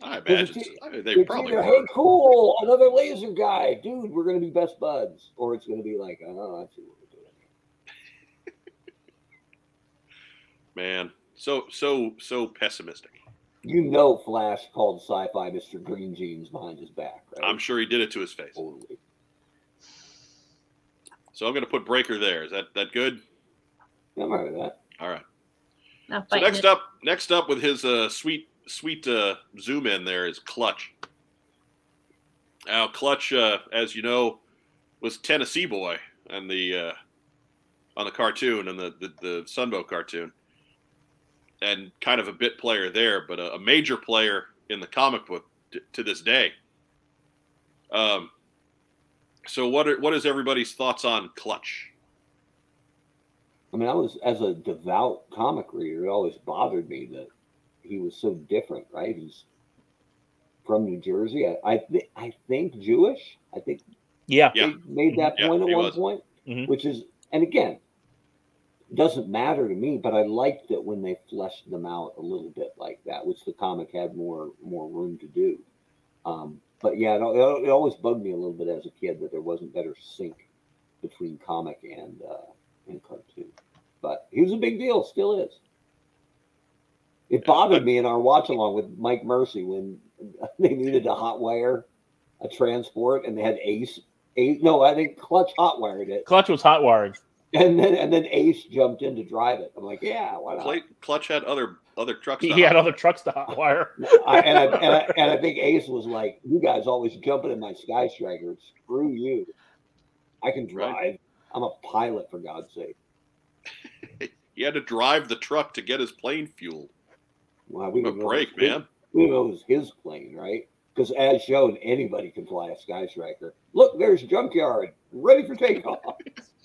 I imagine. it's-. I mean, they probably. either, hey, cool, another laser guy, dude, we're gonna be best buds, or it's gonna be like, oh, I see what we're doing. Man, so so so pessimistic. You know, Flash called sci-fi Mr. Green Jeans behind his back, right? I'm sure he did it to his face. Totally. So I'm going to put Breaker there. Is that that good? Yeah, I'm all right with that. All right. Not So next it. up, next up with his uh, sweet sweet uh, zoom in there is Clutch. Now Clutch, uh, as you know, was Tennessee boy and the uh, on the cartoon and the the, the Sunbow cartoon, and kind of a bit player there, but a, a major player in the comic book t- to this day. Um. So what are what is everybody's thoughts on Clutch? I mean, I was as a devout comic reader, it always bothered me that he was so different, right? He's from New Jersey. I I, th- I think Jewish. I think Yeah. Yeah. made that Yeah, point at he one was. point, Mhm. which is, and again, doesn't matter to me. But I liked it when they fleshed them out a little bit like that, which the comic had more more room to do. Um, but yeah, it, it always bugged me a little bit as a kid that there wasn't better sync between comic and uh, and cartoon. But he was a big deal, still is. It bothered me in our watch along with Mike Mercy when they needed to hotwire a transport and they had Ace. Ace no, I think Clutch hotwired it, Clutch was hot wiring. And then and then Ace jumped in to drive it. I'm like, yeah, why not? Clay, Clutch had other other trucks. He, to he had hop. other trucks to hot wire. I, and, I, and, I, and I think Ace was like, "You guys always jumping in my Sky Striker. Screw you. I can drive. Right. I'm a pilot, for God's sake." He had to drive the truck to get his plane fueled. Wow, we Give him a break, was man. We didn't know it was his plane, right? Because as shown, anybody can fly a Sky Striker. Look, there's Junkyard, ready for takeoff.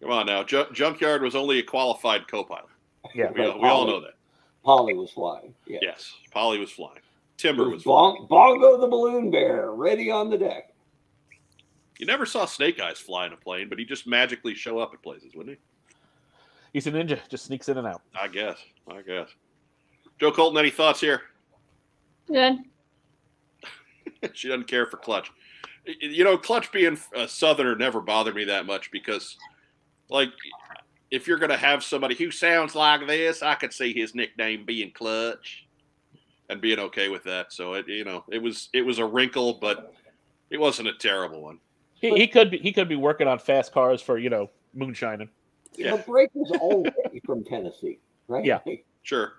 Come on now, Ju- Junkyard was only a qualified co-pilot. Yeah. We, we all know that. Polly was flying. Yeah. Yes, Polly was flying. Timber was There's flying. Bongo the balloon bear, ready on the deck. You never saw Snake Eyes fly in a plane, but he just magically show up at places, wouldn't he? He's a ninja, just sneaks in and out. I guess. I guess. Joe Colton, any thoughts here? Good. she doesn't care for Clutch. You know, Clutch being a Southerner never bothered me that much because, like, if you're going to have somebody who sounds like this, I could see his nickname being Clutch and being okay with that. So it, you know, it was it was a wrinkle, but it wasn't a terrible one. He, he could be he could be working on fast cars for you know moonshining. Yeah. But Break was already from Tennessee, right? Yeah. Sure,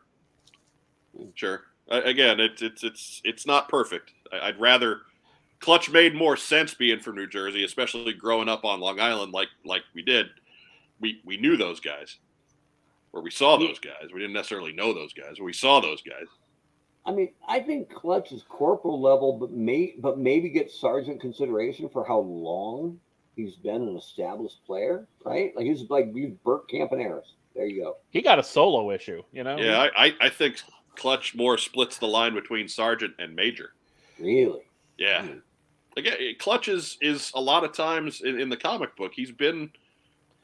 sure. Uh, again, it's it's it's it's not perfect. I, I'd rather Clutch made more sense being from New Jersey, especially growing up on Long Island, like like we did. We we knew those guys, or we saw those guys. We didn't necessarily know those guys, but we saw those guys. I mean, I think Clutch is corporal level, but may but maybe get sergeant consideration for how long he's been an established player, right? Like he's like he's Bert Campaneris. There you go. He got a solo issue, you know. Yeah, I, I, I think Clutch more splits the line between sergeant and major. Really? Yeah. Hmm. Again, Clutch is is a lot of times in, in the comic book, he's been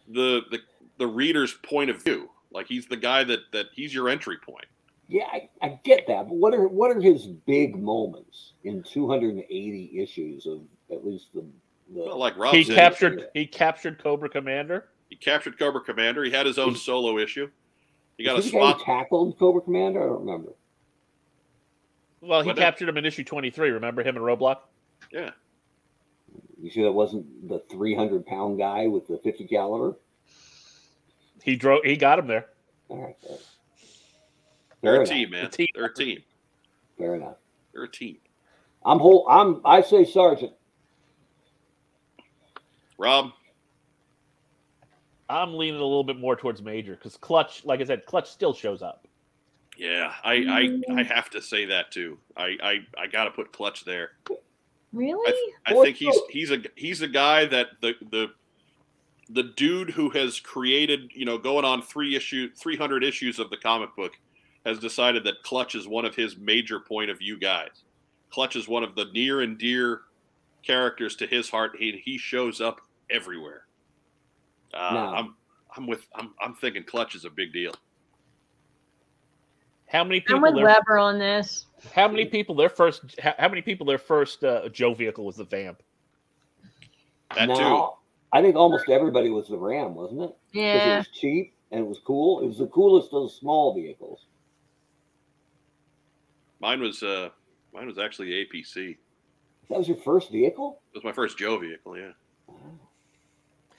the the the reader's point of view. Like he's the guy that that he's your entry point. Yeah, I, I get that. But what are what are his big moments in 280 issues of at least the the Well, like Rob He said, captured he captured Cobra Commander. he captured Cobra Commander. He had his own solo issue. He got a Is he the guy who spot. tackled Cobra Commander? I don't remember. Well, he What? captured him in issue twenty three. Remember him and Roadblock? Yeah. You sure that wasn't the 300 pound guy with the 50 caliber? He drove. He got him there. All right, fair, They're fair a enough. team, man. A team. They're a team. Fair enough. They're a team. I'm whole. I'm. I say sergeant. Rob, I'm leaning a little bit more towards Major because Clutch, like I said, Clutch still shows up. yeah, I I, I have to say that too. I I, I got to put Clutch there. Really? I think he's he's a he's a guy that the the the dude who has created you know going on three issue 300 issues of the comic book has decided that Clutch is one of his major point of view guys. Clutch is one of the near and dear characters to his heart. He he shows up everywhere. Uh, Now- I'm I'm with I'm I'm thinking Clutch is a big deal. How many people? I'm people? with Their, Weber on this. how many people? Their first. How, how many people? Their first uh, Joe vehicle was the Vamp. That too. I think almost everybody was the Ram, wasn't it? Because it was cheap and it was cool. It was the coolest of the small vehicles. Mine was uh mine was actually APC. That was your first vehicle. It was my first Joe vehicle. Yeah.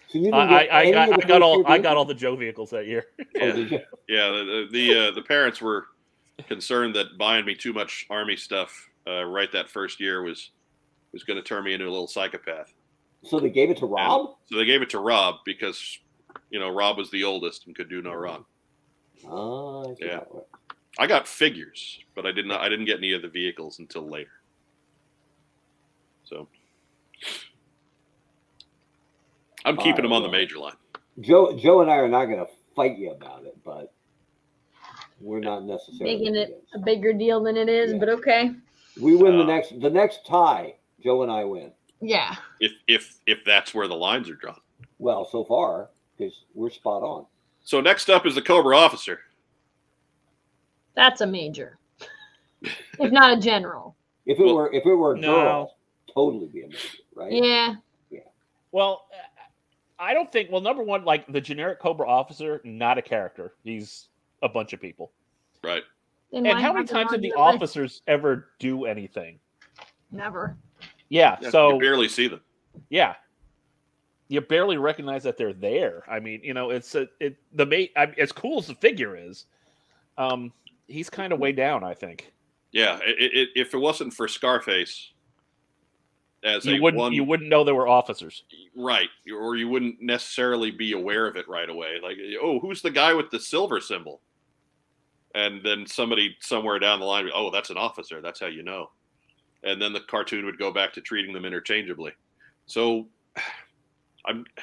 So I, I, I got, I got all. I got all the Joe vehicles that year. Oh, Yeah. did? Yeah, the the the, uh, the parents were concerned that buying me too much army stuff uh, right that first year was was going to turn me into a little psychopath. So they gave it to Rob. So they gave it to Rob because you know Rob was the oldest and could do no wrong. Oh, I Yeah. I got figures, but I did not. I didn't get any of the vehicles until later. So I'm keeping them on the major line. Joe, Joe, and I are not going to fight you about it, but we're not necessarily Making it against a bigger deal than it is, Yeah. but okay. We win the Uh, next. The next tie, Joe and I win. Yeah. If if if that's where the lines are drawn. Well, so far, because we're spot on. So next up is the Cobra officer. That's a major. if not a general. If it Well, were, if it were a no. girl, totally be amazing, right? Yeah. Yeah. Well, I don't think. Well, number one, like the generic Cobra officer, not a character. He's a bunch of people. Right. Then And how many times did the your list? officers ever do anything? Never. Yeah. Yeah, so you barely see them. yeah, you barely recognize that they're there. I mean, you know, it's a, it the mate. I mean, as cool as the figure is, um, he's kind of way down. I think Yeah, it, it, if it wasn't for Scarface as you a wouldn't one, you wouldn't know there were officers. right, or you wouldn't necessarily be aware of it right away. Like, oh, who's the guy with the silver symbol? And then somebody somewhere down the line, oh, that's an officer. That's how you know. And then the cartoon would go back to treating them interchangeably. So, I'm. I-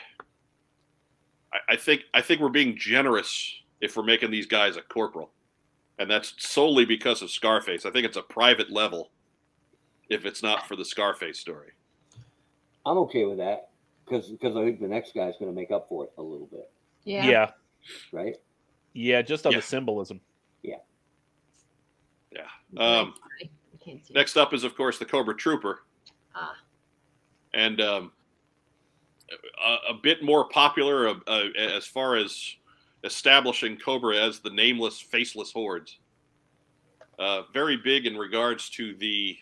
I think I think we're being generous if we're making these guys a corporal, and that's solely because of Scarface. I think it's a private level. If it's not for the Scarface story, I'm okay with that because because I think the next guy's going to make up for it a little bit, Yeah, Yeah. Right. Yeah, just on Yeah. the symbolism. Yeah. Um, can't see. next up is of course the Cobra Trooper, Ah. and um, a, a bit more popular uh, uh, as far as establishing Cobra as the nameless, faceless hordes. Uh, very big in regards to the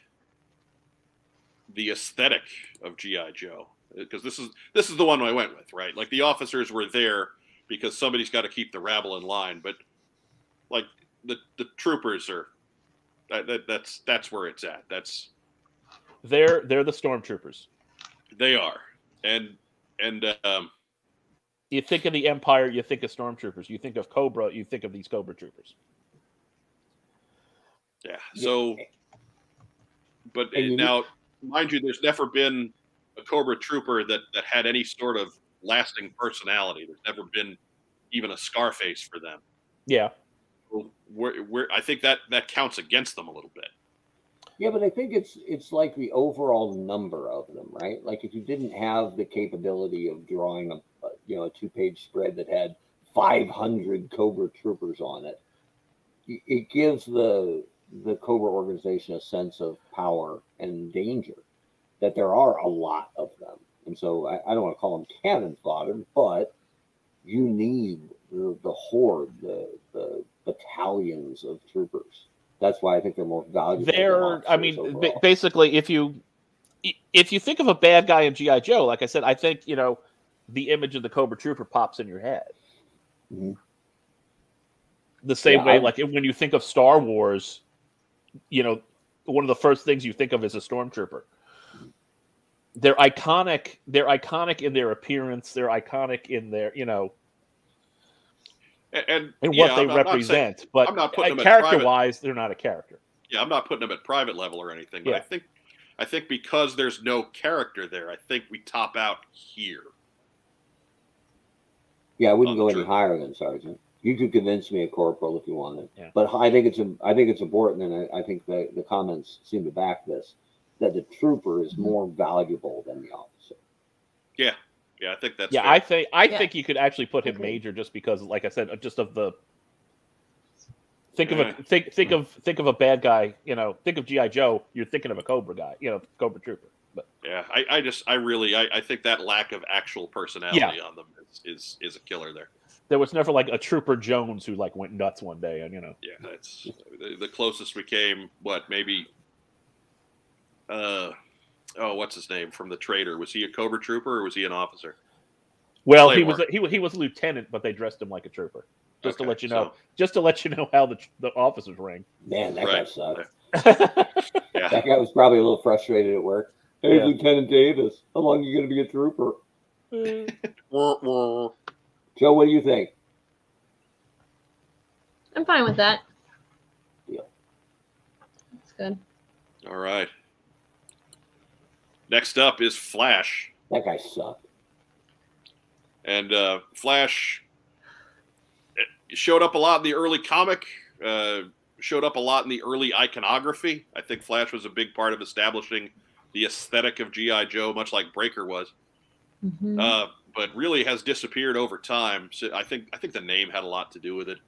the aesthetic of GI Joe, because this is this is the one I went with, right? Like the officers were there because somebody's got to keep the rabble in line, but like the the troopers are that, that that's that's where it's at. That's They're they're the stormtroopers. they are, and and um, You think of the Empire, you think of stormtroopers. You think of Cobra, you think of these Cobra troopers. yeah. So, but And you- now, mind you, there's never been a Cobra Trooper that that had any sort of lasting personality. There's never been even a Scarface for them. Yeah, So We're, we're, I think that that counts against them a little bit. Yeah, but I think it's it's like the overall number of them, right? Like if you didn't have the capability of drawing a you know a two page spread that had 500 Cobra troopers on it, it- it gives the the Cobra organization a sense of power and danger that there are a lot of them, and so I, I don't want to call them cannon fodder, but you need the, the horde, the the battalions of troopers. That's why I think they're more valuable. they're. I mean, overall. basically, if you if you think of a bad guy in GI Joe, like I said, I think you know the image of the Cobra Trooper pops in your head. Mhm. The same Yeah, way, I- like when you think of Star Wars, you know, one of the first things you think of is a stormtrooper. they're iconic. They're iconic in their appearance. They're iconic in their you know And, and in yeah, what they I'm- I'm saying- represent. but I'm not putting them at private. character wise, they're not a character. yeah, I'm not putting them at private level or anything, but I think I think because there's no character there, I think we top out here. Yeah, I wouldn't go any higher than sergeant. You could convince me a corporal if you wanted, Yeah. but I think it's I think it's important, and I, I think the the comments seem to back this that the trooper is mm-hmm. more valuable than the officer. Yeah, I think that's yeah, fair. I think I Yeah. think you could actually put him Agreed. major just because, like I said, just of the think of Yeah. a think think of think of a bad guy. You know, think of GI Joe. You're thinking of a Cobra guy. You know, Cobra Trooper. But Yeah, I, I just, I really, I, I think that lack of actual personality on them is, is, is a killer there. there was never like a Trooper Jones who like went nuts one day, and you know, Yeah, that's the, the closest we came. What maybe? Uh, oh, what's his name from the Trader? Was he a Cobra Trooper or was he an officer? well, he was a, he was he was a lieutenant, but they dressed him like a trooper. Just to let you know, so- just to let you know how the the officers ring. Man, that guy Right. sucked. Yeah, That guy was probably a little frustrated at work. Hey, Yeah. Lieutenant Davis, how long are you going to be a trooper? Wah, wah. Joe, what do you think? I'm fine with that. Yeah. That's good. All right. Next up is Flash. That guy sucked. And uh, Flash eh, showed up a lot in the early comic, uh, showed up a lot in the early iconography. I think Flash was a big part of establishing the aesthetic of G.I. Joe, much like Breaker was. Mhm. Uh, but really has disappeared over time. So I think I think the name had a lot to do with it.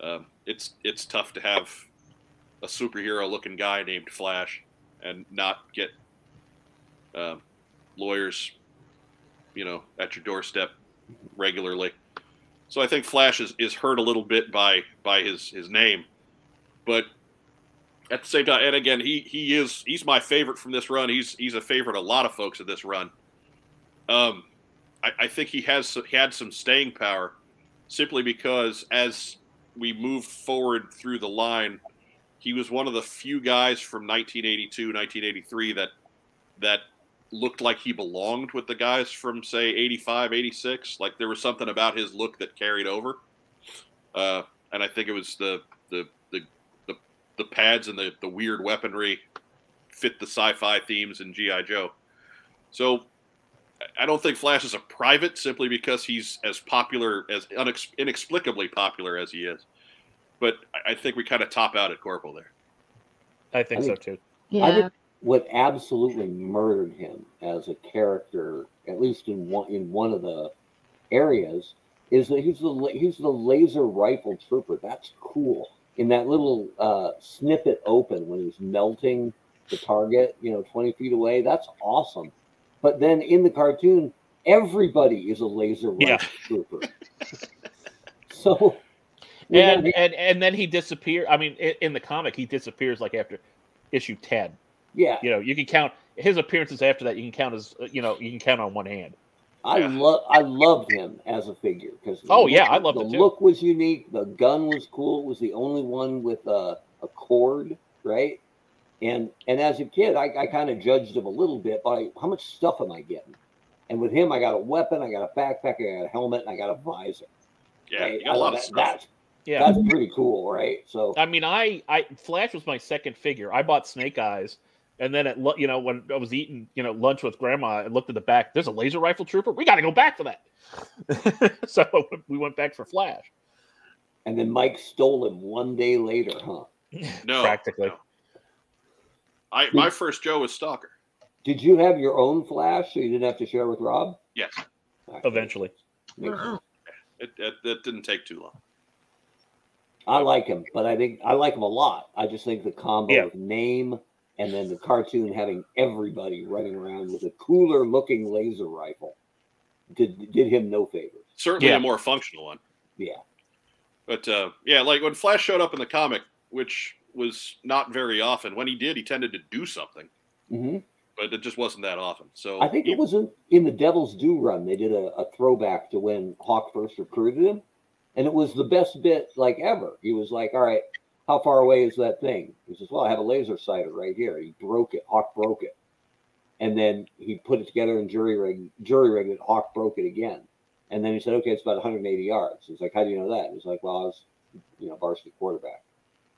Um, it's it's tough to have a superhero looking guy named Flash and not get um lawyers, you know, at your doorstep regularly. So I think Flash is, is hurt a little bit by by his his name, but at the same time, and again, he he is he's my favorite from this run. He's he's a favorite a lot of folks in this run. Um, I, I think he has had some staying power, simply because as we move forward through the line, he was one of the few guys from 1982, 1983 that that looked like he belonged with the guys from say 85, 86. Like there was something about his look that carried over, uh, and I think it was the the the the, the pads and the the weird weaponry fit the sci-fi themes in GI Joe. So I don't think Flash is a private simply because he's as popular as unex- inexplicably popular as he is. But I- I think we kind of top out at Corporal there. I think I so too. yeah. I think what absolutely murdered him as a character, at least in one in one of the areas, is that he's the he's the laser rifle trooper. That's cool. In that little uh, snippet open when he's melting the target, you know, twenty feet away, that's awesome. But then in the cartoon, everybody is a laser rifle Yeah. trooper. so, And and and then he disappears. I mean, in, in the comic, he disappears like after issue ten. Yeah, You know, you can count his appearances after that. You can count as uh, you know, you can count on one hand. I Yeah. love I loved him as a figure because Oh, yeah, I loved the it too. look was unique. The gun was cool. It was the only one with a, a cord, right? And and as a kid, I, I kind of judged him a little bit by how much stuff am I getting? And with him, I got a weapon, I got a backpack, I got a helmet, and I got a visor. Yeah, right? you got a I- lot of that- stuff. That's Yeah. that's pretty cool, right? So I mean, I, I Flash was my second figure. I bought Snake Eyes, and then at you know when I was eating you know lunch with Grandma, I looked at the back. There's a laser rifle trooper. We got to go back for that. so we went back for Flash. and then Mike stole him one day later, huh? no, practically. no. I my first Joe was Stalker. Did you have your own flash so you didn't have to share with Rob? Yes, Okay. Eventually, Makes it, it, it didn't take too long. I like him, but I think I like him a lot. I just think the combo Yeah. of name and then the cartoon having everybody running around with a cooler looking laser rifle did did him no favors. Certainly Yeah. a more functional one. Yeah. But uh, yeah, like when Flash showed up in the comic, which was not very often. When he did, he tended to do something, hmm but it just wasn't that often. So I think he- it was in, in the Devil's Due run. They did a, a throwback to when Hawk first recruited him, and it was the best bit like ever. He was like, "All right, how far away is that thing?" He says, "Well, I have a laser sighter right here." He broke it. Hawk broke it, and then he put it together and jury rig jury rigged it. Hawk broke it again, and then he said, "Okay, it's about 180 yards." He's like, "How do you know that?" He's like, "Well, I was, you know, varsity quarterback.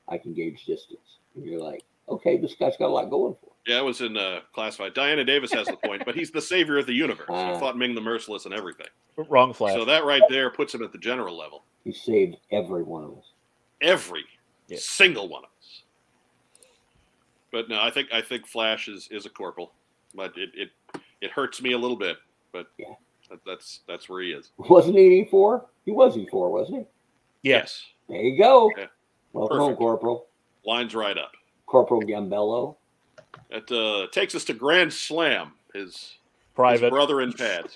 I can gauge distance." And you're like, "Okay, this guy's got a lot going for him." Yeah, it was in uh, classified. Diana Davis has the point, but he's the savior of the universe. He Ah. fought Ming the Merciless and everything. Wrong flash. So that right there puts him at the general level. He saved every one of us. Every Yeah. single one of us. But no, I think I think Flash is is a corporal, but it it, it hurts me a little bit. But Yeah. that, that's that's where he is. Wasn't he E four? He was E four, wasn't he? yes. There you go. Yeah. Welcome home, Corporal. Lines right up. Corporal Gambello. That uh, takes us to Grand Slam. His his Private. brother in pads.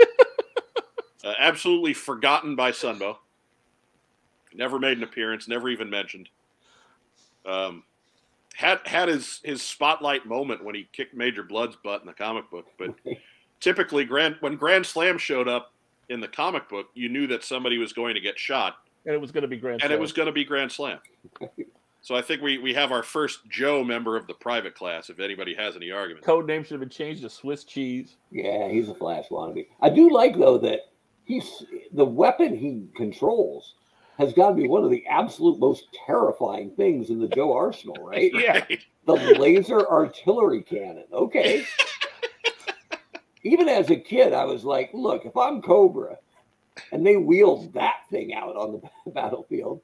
uh, absolutely forgotten by Sunbow. Never made an appearance. Never even mentioned. Um, had had his his spotlight moment when he kicked Major Blood's butt in the comic book, but typically Grand when Grand Slam showed up in the comic book, you knew that somebody was going to get shot, and it was going to be Grand and it was going to be Grand Slam. So I think we we have our first Joe member of the private class. If anybody has any argument, Code name should have been changed to Swiss cheese. Yeah, he's a Flash wannabe. I do like though that he's the weapon he controls has got to be one of the absolute most terrifying things in the Joe arsenal, right? Yeah. The laser artillery cannon. Okay. Even as a kid, I was like, look, if I'm Cobra and they wheeled that thing out on the battlefield,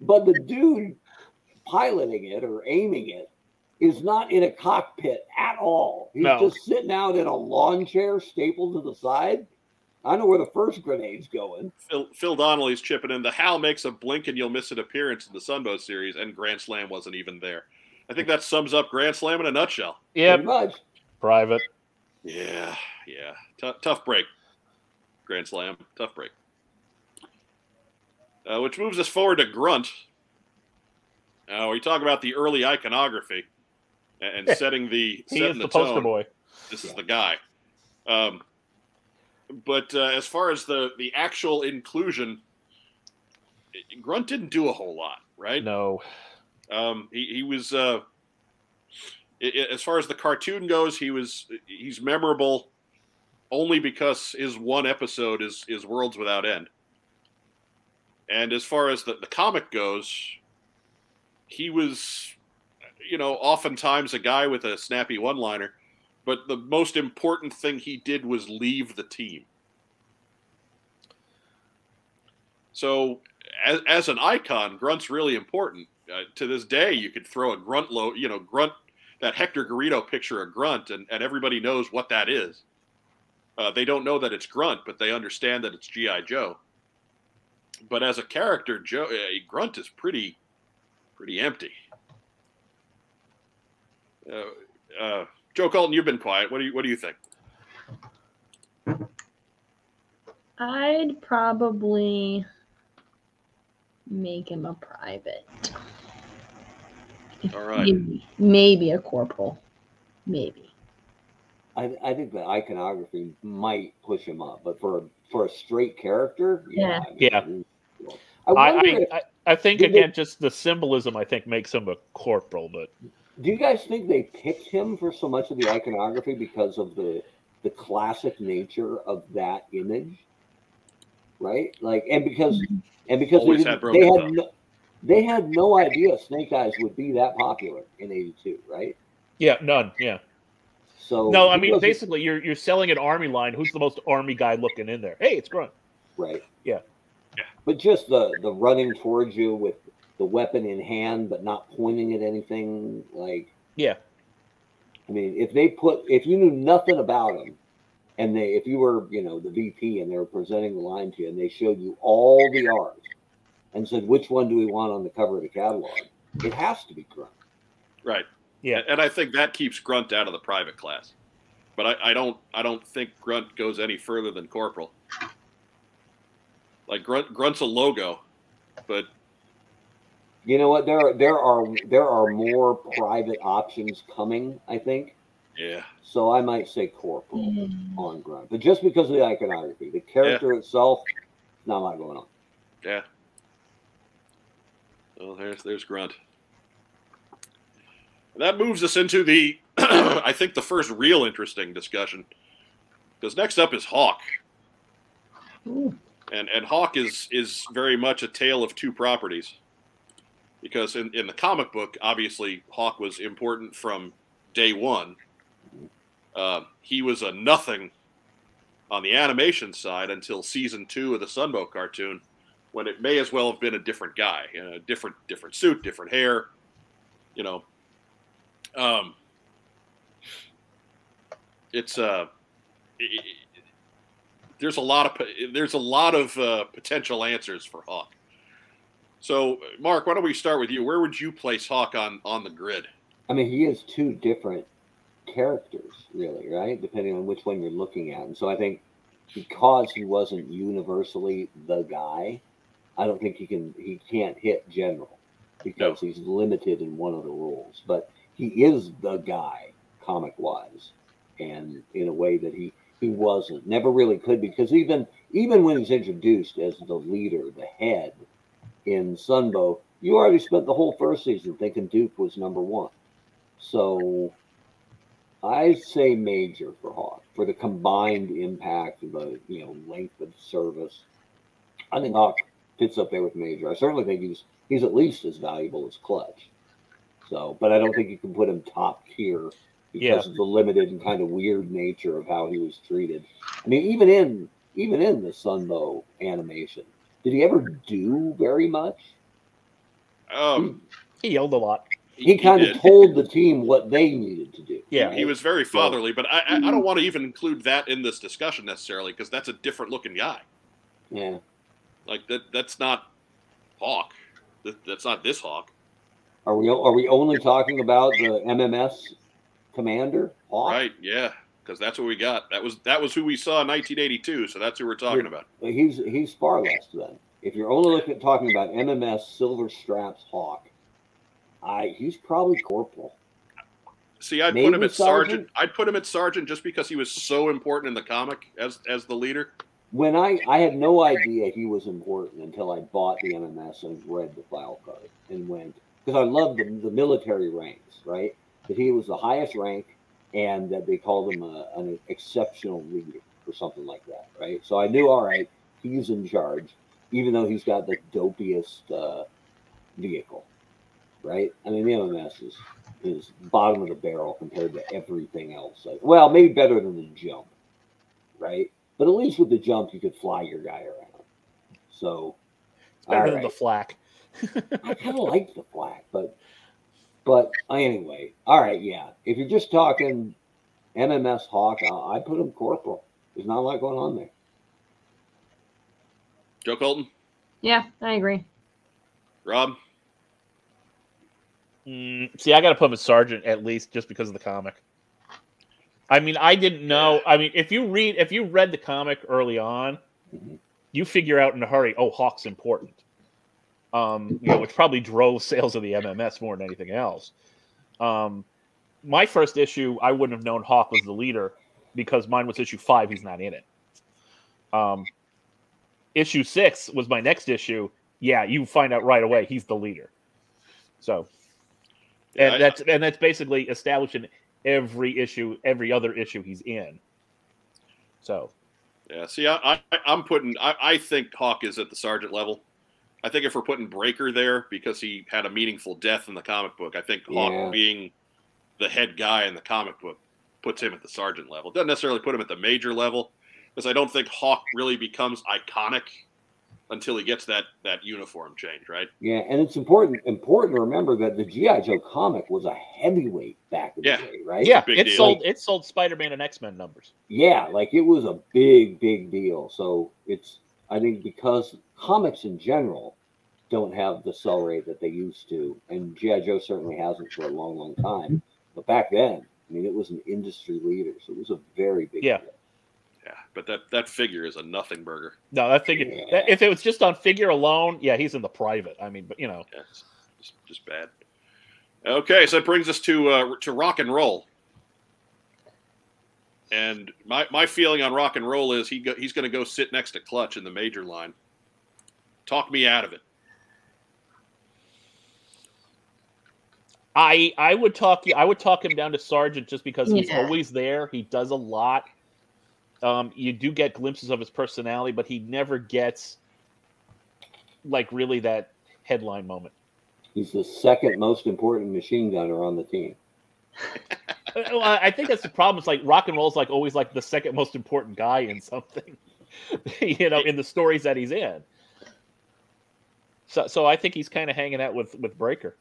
but the dude piloting it or aiming it is not in a cockpit at all. He's No. just sitting out in a lawn chair stapled to the side. I know where the first grenade's going. Phil, Phil Donnelly's chipping in. The Hal makes a blink and you'll miss an appearance in the Sunbow series, and Grand Slam wasn't even there. I think that sums up Grand Slam in a nutshell. Yeah, Pretty much. Private. Yeah, yeah. T- tough break. Grand Slam. Tough break. Uh, which moves us forward to Grunt. Uh, we talk about the early iconography and, and setting the He setting is the, the poster tone. boy. This is the guy. Um, but uh, as far as the the actual inclusion, Grunt didn't do a whole lot, right? No. Um, he, he was uh, as far as the cartoon goes, he was he's memorable only because his one episode is is Worlds Without End. And as far as the, the comic goes, he was, you know, oftentimes a guy with a snappy one liner, but the most important thing he did was leave the team. So, as, as an icon, Grunt's really important. Uh, to this day, you could throw a Grunt low, you know, Grunt, that Hector Garrido picture of Grunt, and, and everybody knows what that is. Uh, they don't know that it's Grunt, but they understand that it's G.I. Joe. But as a character, Joe uh, Grunt is pretty, pretty empty. Uh, uh, Joe Colton, you've been quiet. What do you What do you think? I'd probably make him a private. All right. Maybe, maybe a corporal. Maybe. I, I think the iconography might push him up, but for for a straight character, yeah, Yeah. I, mean, I, I I, if, I, I think Did they- again, just the symbolism. I think makes him a corporal, but do you guys think they picked him for so much of the iconography because of the the classic nature of that image, right? Like, and because mm-hmm. and because Always they, had they had no, they had no idea Snake Eyes would be that popular in '82, right? yeah, none. Yeah. So No, I mean basically, you're you're selling an army line. Who's the most army guy looking in there? Hey, it's Grunt. Right. Yeah. Yeah. But just the the running towards you with the weapon in hand, but not pointing at anything. Like, Yeah. I mean, if they put, if you knew nothing about them and they, if you were, you know, the VP and they were presenting the line to you, and they showed you all the art, and said, which one do we want on the cover of the catalog? It has to be Grunt. Right. Yeah. And I think that keeps Grunt out of the private class. But I, I don't I don't think Grunt goes any further than Corporal. Like Grunt Grunt's a logo, but You know what? There, are there are there are more private options coming. I think. yeah. So I might say Corporal. Mm. on Grunt, but just because of the iconography, the character itself, not a lot going on. Yeah. Well, there's there's Grunt. And that moves us into the I think the first real interesting discussion, because next up is Hawk, Ooh. and and Hawk is is very much a tale of two properties, because in in the comic book, obviously Hawk was important from day one. Uh, he was a nothing on the animation side until season two of the Sunbow cartoon, when it may as well have been a different guy, you know, different different suit, different hair, you know. Um, it's uh, it, it, there's a lot of there's a lot of uh, potential answers for Hawk. So, Mark, why don't we start with you? Where would you place Hawk on on the grid? I mean, he has two different characters, really, right? Depending on which one you're looking at. And so I think because he wasn't universally the guy, I don't think he can he can't hit general because he's limited in one of the rules. But he is the guy comic wise, and in a way that he he wasn't never really could because even even when he's introduced as the leader, the head in Sunbow, you already spent the whole first season thinking Duke was number one. So I say major for Hawk for the combined impact of the you know length of service. I think Hawk fits up there with major. I certainly think he's he's at least as valuable as Clutch. So, but I don't think you can put him top tier because Yeah. of the limited and kind of weird nature of how he was treated. I mean, even in even in the Sunbow animation, did he ever do very much? Um, He yelled a lot. He, kind did. of told the team what they needed to do. Yeah. he was very fatherly, but I, I, I don't want to even include that in this discussion necessarily because that's a different looking guy. Yeah. Like that that's not Hawk. That, that's not this Hawk. Are we are we only talking about the MMS commander? Hawk? Right? Yeah, because that's what we got. That was that was who we saw in 1982. So that's who we're talking about. But He's he's far less than. If you're only looking at talking about MMS Silver Straps Hawk, I he's probably corporal. See, I'd put him at sergeant. sergeant? I'd put him at sergeant just because he was so important in the comic as as the leader. When I I had no idea he was important until I bought the MMS and read the file card and went because I loved the, the military ranks, right? That he was the highest rank and that they called him a, an exceptional leader or something like that, right? So I knew, all right, he's in charge, even though he's got the dopiest uh, vehicle, right? I mean, the MMS is is bottom of the barrel compared to everything else. Like, well, maybe better than the jump, right? But at least with the jump, you could fly your guy around. So, Better all than right. the flak. I kind of like the black, but but anyway, all right, yeah. If you're just talking MMS Hawk, I, I put him corporal. There's not a lot going on there. Joe Colton, Yeah, I agree. Rob. Mm, see, I got to put him as sergeant at least just because of the comic. I mean, I didn't know. I mean, if you read, if you read the comic early on, Mhm. you figure out in a hurry, oh, Hawk's important. Um, you know, which probably drove sales of the MMS more than anything else. Um, my first issue, I wouldn't have known Hawk was the leader because mine was issue five. He's not in it. Um, issue six was my next issue. Yeah, you find out right away he's the leader. So and Yeah, that's and that's basically establishing every issue, every other issue he's in. So Yeah, see, I, I, I'm putting. I, I think Hawk is at the sergeant level. I think if we're putting Breaker there because he had a meaningful death in the comic book, I think Hawk Yeah. being the head guy in the comic book puts him at the sergeant level. Doesn't necessarily put him at the major level because I don't think Hawk really becomes iconic until he gets that that uniform change, right? Yeah, and it's important important to remember that the GI Joe comic was a heavyweight back in Yeah. the day, right? yeah, big it deal. sold it sold Spider Man and X Men numbers. Yeah, like it was a big, big deal. So it's I think because comics in general don't have the sell rate that they used to, and GI Joe certainly hasn't for a long, long time. But back then, I mean, it was an industry leader, so it was a very big Yeah. deal. Yeah, but that that figure is a nothing burger. No, that figure. Yeah. that- if it was just on figure alone, yeah, he's in the private. I mean, but you know, Yeah, it's just, just bad. Okay, so that brings us to uh, to rock and roll. And my, my feeling on rock and roll is he go, he's going to go sit next to Clutch in the major line. Talk me out of it. I I would talk I would talk him down to sergeant just because he's Yeah. always there. He does a lot. Um, you do get glimpses of his personality, but he never gets like really that headline moment. He's the second most important machine gunner on the team. Well, I I think that's the problem. It's like rock and roll is like always like the second most important guy in something, you know, in the stories that he's in. So, so I think he's kind of hanging out with with Breaker.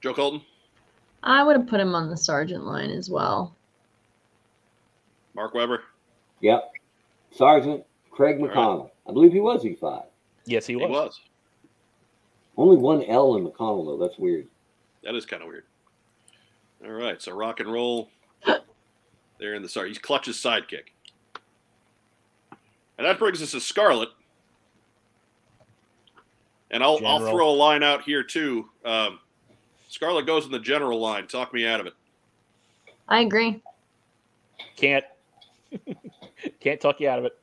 Joe Colton, I would have put him on the sergeant line as well. Mark Weber. Yep. Sergeant Craig All right. McConnell. I believe he was E5. Yes, he was. He was. Was. Only one L in McConnell, though. That's weird. That is kind of weird. All right, so rock and roll. There in the sorry. He's Clutch's sidekick. And that brings us to Scarlett. And I'll, I'll throw a line out here, too. Um, Scarlett goes in the general line. Talk me out of it. I agree. Can't can't talk you out of it.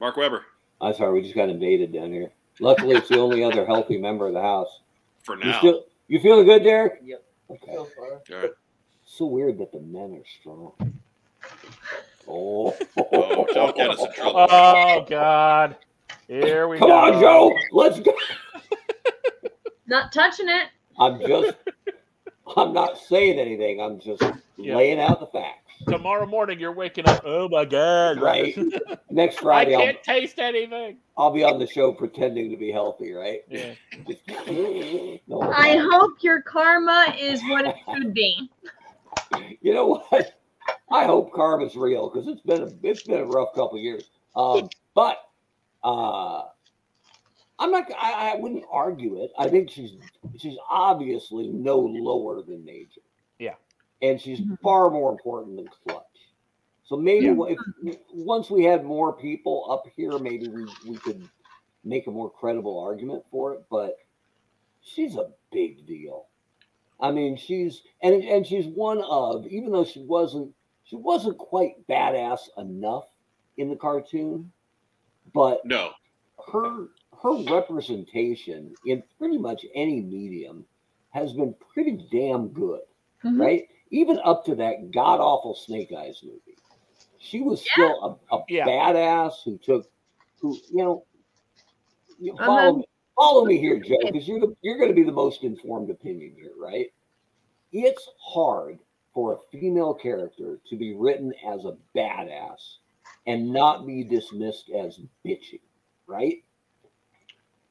Mark Weber, I'm sorry, we just got invaded down here. Luckily, it's the only other healthy member of the house. for You now. still, you feeling good, Derek? Yep. Okay. So far. All right. So weird that the men are strong. Oh, Oh, don't get us in trouble. Oh God! Here we go. Come on, Joe. Let's go. Not touching it. I'm just, I'm not saying anything. I'm just Yeah. laying out the facts. Tomorrow morning, you're waking up. Oh my God! Right. Next Friday, I'll, can't taste anything. I'll be on the show pretending to be healthy, right? Yeah. No, I hope your karma is what it should be. you know what? I hope karma's real because it's been a it's been a rough couple of years. Um, but uh, I'm not. I, I wouldn't argue it. I think she's she's obviously no lower than Major. Yeah. and she's Mhm. far more important than Clutch. So maybe Yeah. if, once we had more people up here, maybe we, we could make a more credible argument for it. But she's a big deal. I mean, she's and and she's one of even though she wasn't she wasn't quite badass enough in the cartoon, but No. her her representation in pretty much any medium has been pretty damn good, Mhm. right? Even up to that god awful Snake Eyes movie, she was still a, a Yeah. badass who took who you know. You follow not- me, follow me here, Joe, because you're the, you're going to be the most informed opinion here, right? It's hard for a female character to be written as a badass and not be dismissed as bitchy, right?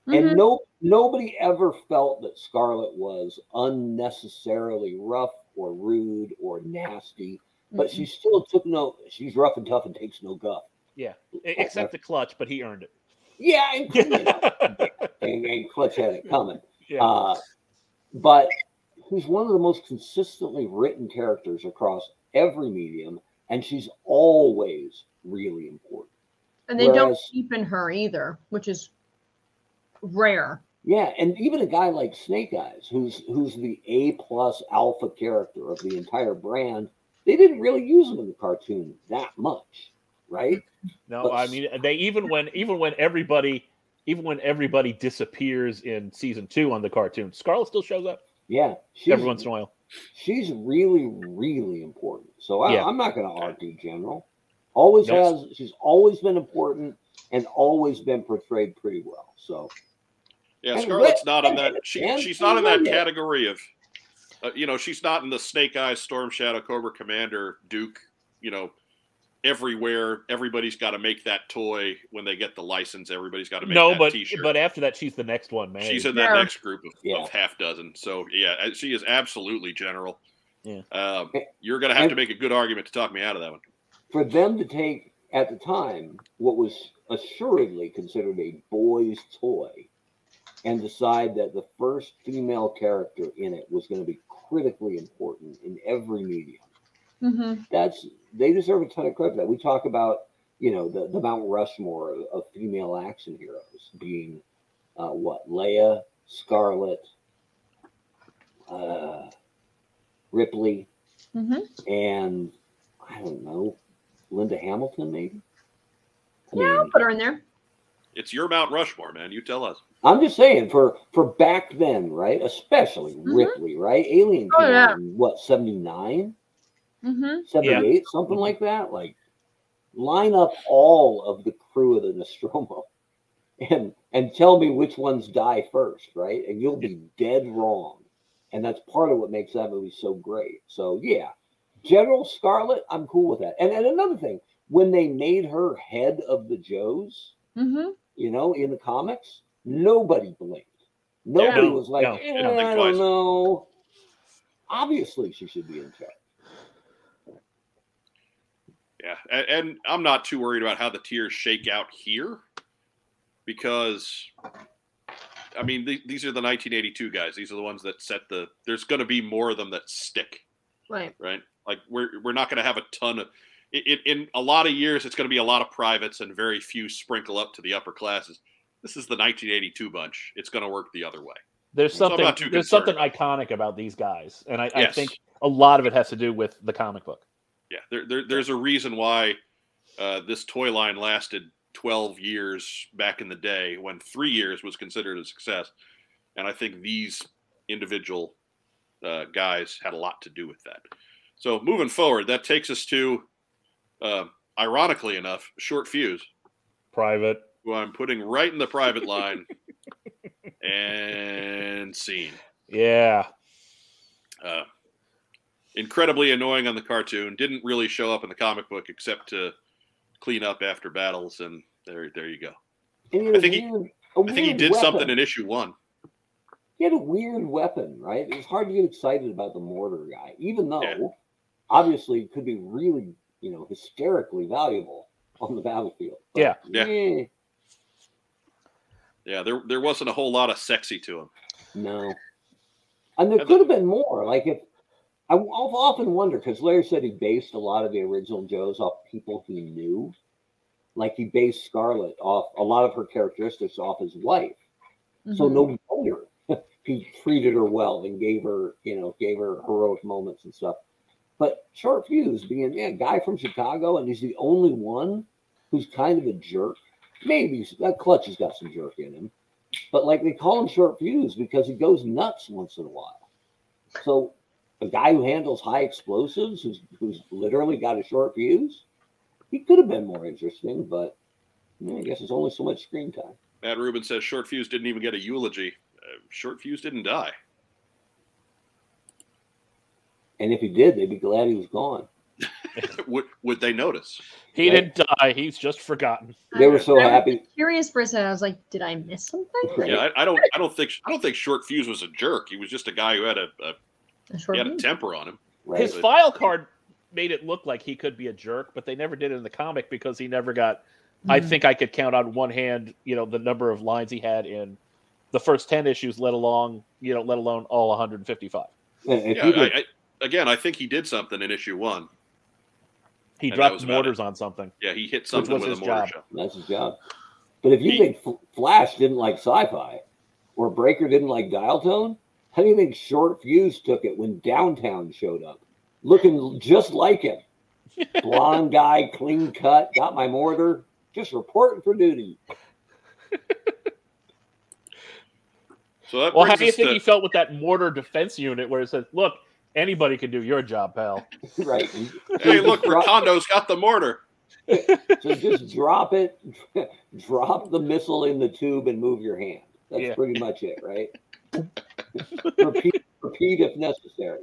Mhm. And no nobody ever felt that Scarlett was unnecessarily rough or rude or nasty, but she still took no she's rough and tough and takes no guff. Yeah. Except the clutch, but he earned it. Yeah, and, you know, and, and Clutch had it coming. yeah. Uh, but who's one of the most consistently written characters across every medium, and she's always really important. and they don't whereas- cheapen her either, which is rare. Yeah, and even a guy like Snake Eyes, who's who's the A plus alpha character of the entire brand, they didn't really use him in the cartoon that much, right? No, But- I mean they even when even when everybody even when everybody disappears in season two on the cartoon, Scarlett still shows up Yeah, she's, every once in a while. she's really, really important. So I, Yeah. I'm not going to argue general. Always Nope. has. She's always been important and always been portrayed pretty well. So Yeah, And Scarlett's Rick- not in that. She, she's not in that category of, uh, you know, she's not in the Snake Eyes, Storm Shadow, Cobra Commander, Duke. You know, everywhere everybody's got to make that toy when they get the license. Everybody's got to make No, that but T-shirt. but after that, she's the next one, man. she's in that Yeah. next group of, Yeah. of half dozen. So yeah, uh, she is absolutely general. Yeah. Um, you're gonna have And- to make a good argument to talk me out of that one. for them to take at the time what was assuredly considered a boy's toy and decide that the first female character in it was going to be critically important in every medium hmm that's they deserve a ton of credit for that we talk about you know the, the mount rushmore of, of female action heroes being uh, what leia scarlett uh, ripley hmm and i don't know linda hamilton maybe I Yeah, I'll put her in there. It's your Mount Rushmore, man. You tell us. I'm just saying for for back then, right? Especially Mhm. Ripley, right? Alien Oh, came yeah. in what 79, Mm-hmm. 78, something like that. Like line up all of the crew of the Nostromo and and tell me which ones die first, right? And you'll be dead wrong. And that's part of what makes that movie so great. So yeah, General Scarlett, I'm cool with that. And and another thing, when they made her head of the Joes, Mm-hmm. you know, in the comics, nobody blinked. Nobody no, was like, no, "Eh, I don't I don't know. Obviously, she should be in charge. Yeah, and, and I'm not too worried about how the tiers shake out here, because, I mean, th- these are the 1982 guys. These are the ones that set the. There's going to be more of them that stick, Right. right? Like we're we're not going to have a ton of. It, it, in a lot of years, it's going to be a lot of privates and very few sprinkle up to the upper classes. This is the 1982 bunch. It's going to work the other way. There's something not too there's concerned. something iconic about these guys, and I, I think a lot of it has to do with the comic book. Yeah, there, there there's a reason why uh, this toy line lasted 12 years back in the day when three years was considered a success, and I think these individual uh, guys had a lot to do with that. So moving forward, that takes us to, uh, ironically enough, short fuse, Private. Who I'm putting right in the private line, and scene. Yeah. Uh, incredibly annoying on the cartoon. Didn't really show up in the comic book except to clean up after battles, and there, there you go. I he had think he- weird, a I think he did weapon. something in issue one. He had a weird weapon, right? It's hard to get excited about the mortar guy, even though Yeah. obviously it could be really, you know, hysterically valuable on the battlefield. But, Yeah. Yeah. eh, Yeah, there there wasn't a whole lot of sexy to him. no. And there And could have been more. Like if I I've often wonder because Larry said he based a lot of the original Joes off people he knew. Like he based Scarlett off a lot of her characteristics off his wife. So Mhm. no wonder he treated her well and gave her, you know, gave her heroic moments and stuff. But Short Fuse being yeah, a guy from Chicago, and he's the only one who's kind of a jerk. Maybe that Clutch has got some jerk in him, but like they call him Short Fuse because he goes nuts once in a while. So a guy who handles high explosives, who's who's literally got a short fuse, he could have been more interesting, but I guess it's only so much screen time. Matt Rubin says Short Fuse didn't even get a eulogy. Uh, Short Fuse didn't die. And if he did, they'd be glad he was gone. would would they notice? He Right. didn't die. He's just forgotten. They were so I was happy. Curious for a second. I was like, did I miss something? Right? Yeah, I, I don't I don't think I don't think Short Fuse was a jerk. He was just a guy who had a, a A short he had a temper on him. right. His file card made it look like he could be a jerk, but they never did it in the comic because he never got. I Mhm. think I could count on one hand, you know, the number of lines he had in the first ten issues, let alone you know, let alone all 155. And Yeah, I, I, again, I think he did something in issue one. He And dropped mortars on something. Yeah, he hit something was with a mortar job. shell. that's his job. But if you He- think F- Flash didn't like sci-fi, or Breaker didn't like dial tone, how do you think Short Fuse took it when Downtown showed up, looking just like him? Blonde guy, clean cut, got my mortar, just reporting for duty. So that Well, how do you think to- he felt with that mortar defense unit where it says, "Look, anybody can do your job, pal." right. Hey, look, Drop- Recondo's got the mortar. So just drop it, drop the missile in the tube and move your hand. That's Yeah. pretty much it, right? repeat, repeat if necessary.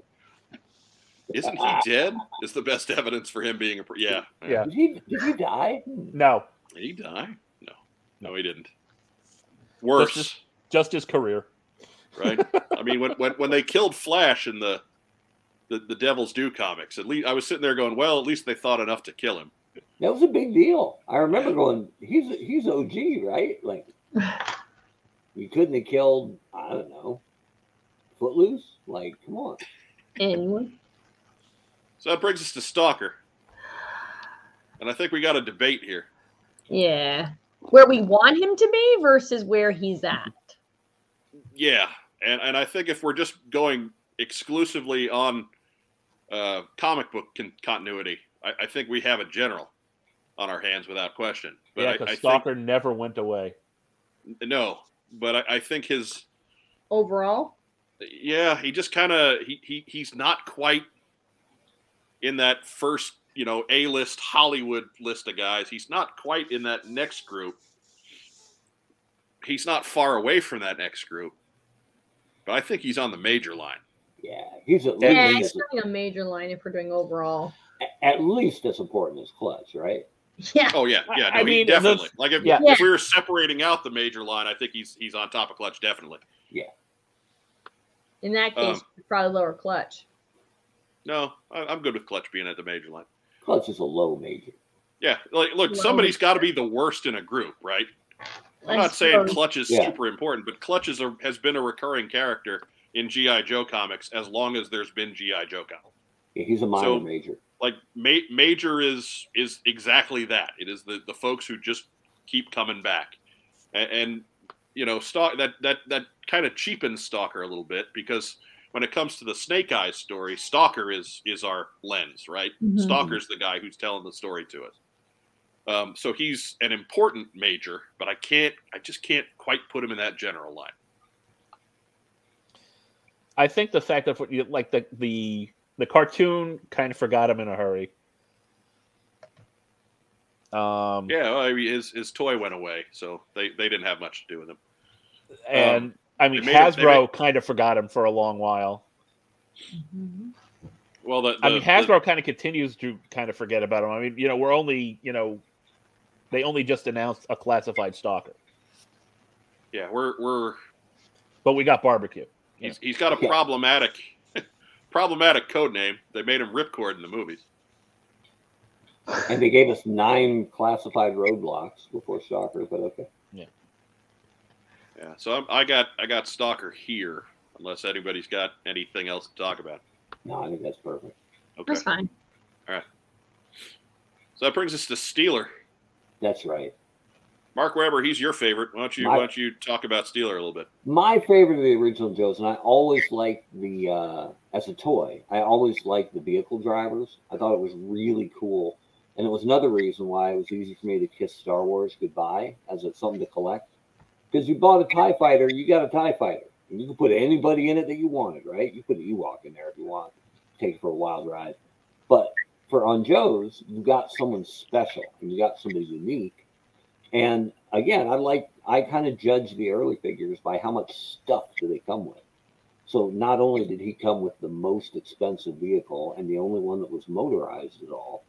Isn't he dead? Is the best evidence for him being a. pr- Yeah. Yeah. Did he, did he die? No, Did he die? No. No, he didn't. Worse, just- just his career. right? I mean, when, when when they killed Flash in the, the the Devil's Due comics, at least I was sitting there going, well, at least they thought enough to kill him. That was a big deal. I remember going, he's he's OG, right? Like, you couldn't have killed, I don't know, Footloose. Like, come on. Anyone? So that brings us to Stalker, and I think we got a debate here. Yeah. Where we want him to be versus where he's at. Yeah, and and I think if we're just going exclusively on uh, comic book con- continuity, I, I think we have a general. on our hands without question. But yeah, because I Stalker never went away. no, but I, I think his Overall, yeah, he just kind of he, he he's not quite in that first you know A list Hollywood list of guys. He's not quite in that next group. He's not far away from that next group, but I think he's on the major line. Yeah, he's at Yeah, yeah, least he's running a major line if we're doing overall. at least as important as Clutch, right? Yeah, Oh yeah, yeah, I- no, I he mean, definitely. those- Like if, yeah. if we were separating out the major line, I think he's he's on top of Clutch definitely. Yeah. In that case, Um, probably lower clutch. No, I, I'm good with Clutch being at the major line. Clutch is a low major. Yeah, like look, Well, somebody's got to be the worst in a group, right? I'm I not saying. Clutch is Yeah. super important, but Clutch is a, has been a recurring character in GI Joe comics as long as there's been GI Joe comics. Yeah, he's a minor So- major. Like ma- Major is is exactly that. It is the the folks who just keep coming back, and, and you know, stalk that that that kind of cheapens Stalker a little bit because when it comes to the Snake Eyes story, Stalker is is our lens, right? Mhm. Stalker's the guy who's telling the story to us. Um, so he's an important major, but I can't, I just can't quite put him in that general line. I think the fact that you like the the the cartoon kind of forgot him in a hurry. Um, Yeah, well, I mean, his his toy went away, so they they didn't have much to do with him. and I mean they made it- Hasbro made- kind of forgot him for a long while. Mhm. Well, the, I mean the- Hasbro kind of continues to kind of forget about him. I mean, you know, we're only you know, they only just announced a classified stalker, yeah, we're we're but we got barbecue. He's he's got a Yeah. problematic problematic code name. They made him Ripcord in the movies. And they gave us nine classified roadblocks before Stalker, but okay. Yeah, so I'm, I got I got Stalker here, unless anybody's got anything else to talk about. No, I think that's perfect. Okay, That's fine. All right. So that brings us to Steeler. That's right. Mark Weber, he's your favorite. Why don't you My- why don't you talk about Steeler a little bit? My favorite of the original Joes, and I always liked the uh, as a toy. I always liked the vehicle drivers. I thought it was really cool, and it was another reason why it was easy for me to kiss Star Wars goodbye as it's something to collect. Because you bought a Tie Fighter, you got a Tie Fighter, and you can put anybody in it that you wanted, right? You put an Ewok in there if you want, take it for a wild ride. But for on Joe's, you got someone special, and you got somebody unique. And again, I like I kind of judge the early figures by how much stuff do they come with. So not only did he come with the most expensive vehicle and the only one that was motorized at all,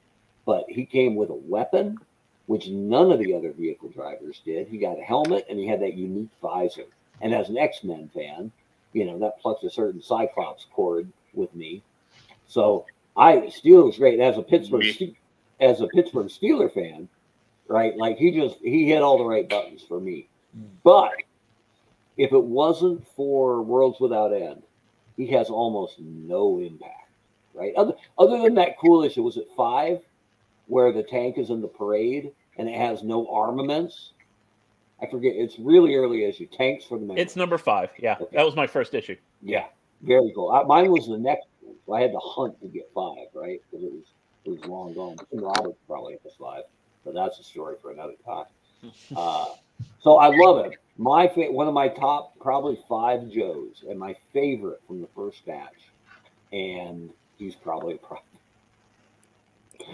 but he came with a weapon, which none of the other vehicle drivers did. He got a helmet and he had that unique visor. And as an X-Men fan, you know, that plucked a certain Cyclops chord with me. So I Steeler was great. As a Pittsburgh as a Pittsburgh Steeler fan, right? Like he just he hit all the right buttons for me. Hmm. But if it wasn't for Worlds Without End, he has almost no impact, right? Other other than that cool issue, was it five, where the tank is in the parade and it has no armaments? I forget. It's really early issue. Tanks for the men. It's number five. Yeah, that was my first issue. yeah, very cool. I, mine was the next one, so I had to hunt to get five, right? Because it was it was long gone. Tim Roberts probably had five, but that's a story for another time. Uh, so I love it. My fa- one of my top probably five Joes, and my favorite from the first batch, and he's probably a pro.